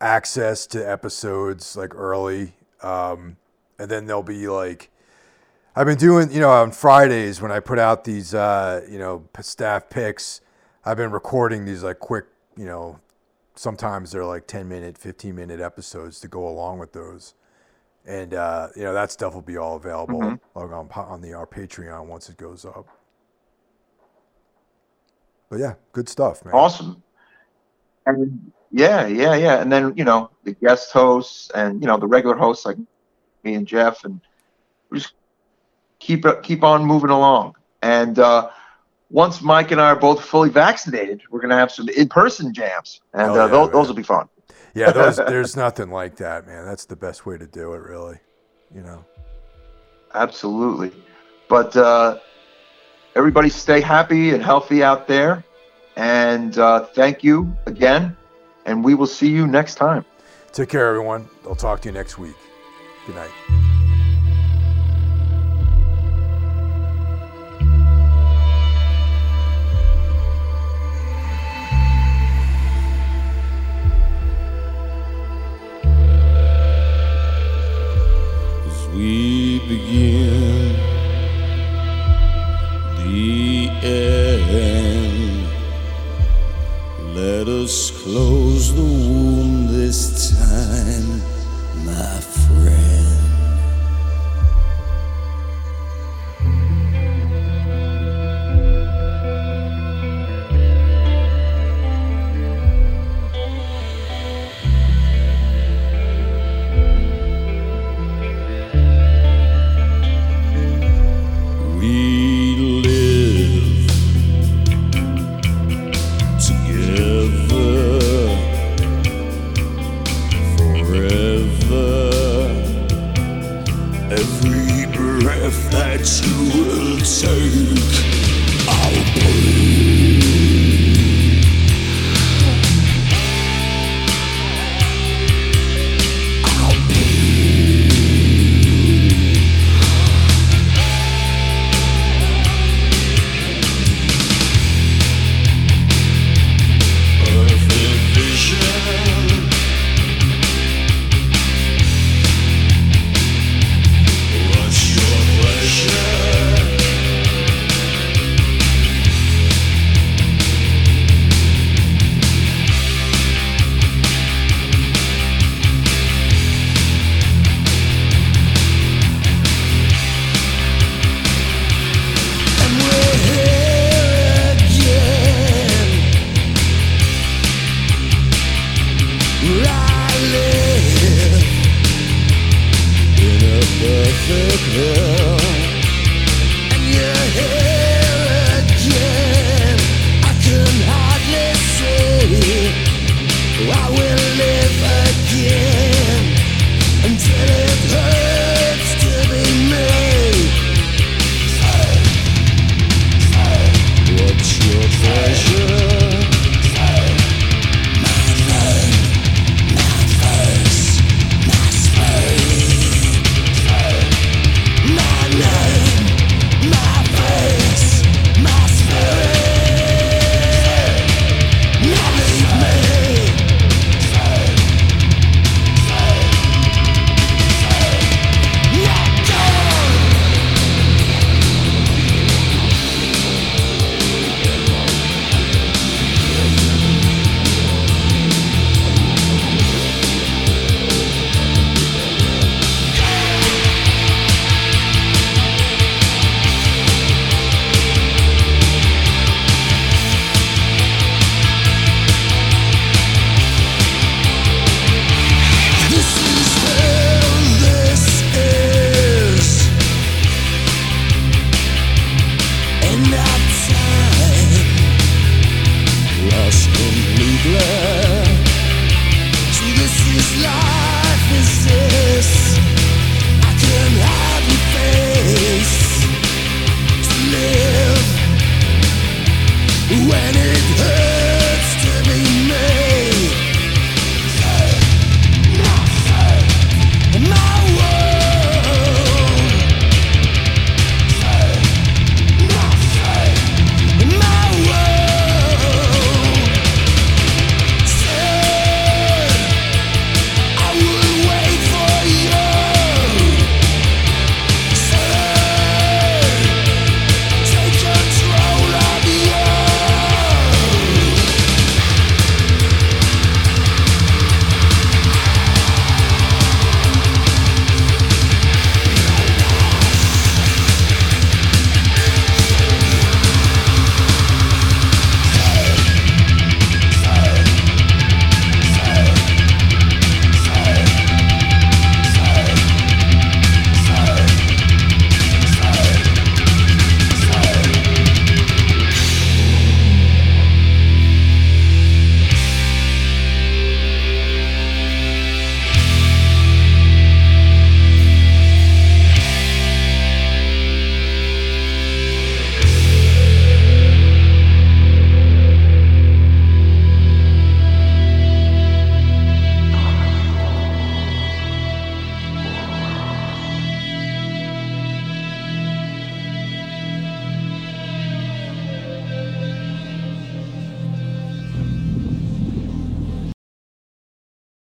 access to episodes like early. Um, and then there'll be like, I've been doing, you know, on Fridays when I put out these, uh, you know, staff picks, I've been recording these like quick, you know, sometimes they're like 10 minute, 15 minute episodes to go along with those. And, uh, you know, that stuff will be all available Mhm. on, on the, our Patreon once it goes up. But yeah, good stuff, man. Awesome. And yeah, yeah, yeah. And then, you know, the guest hosts and, you know, the regular hosts like me and Jeff and we just keep keep on moving along. And uh once Mike and I are both fully vaccinated, we're gonna have some in-person jams, and Hell uh, those, those will be fun. Yeah, those, [LAUGHS] there's nothing like that, man. That's the best way to do it, really. You know. Absolutely. But uh, everybody stay happy and healthy out there. And uh, thank you again. And we will see you next time. Take care, everyone. I'll talk to you next week. Good night.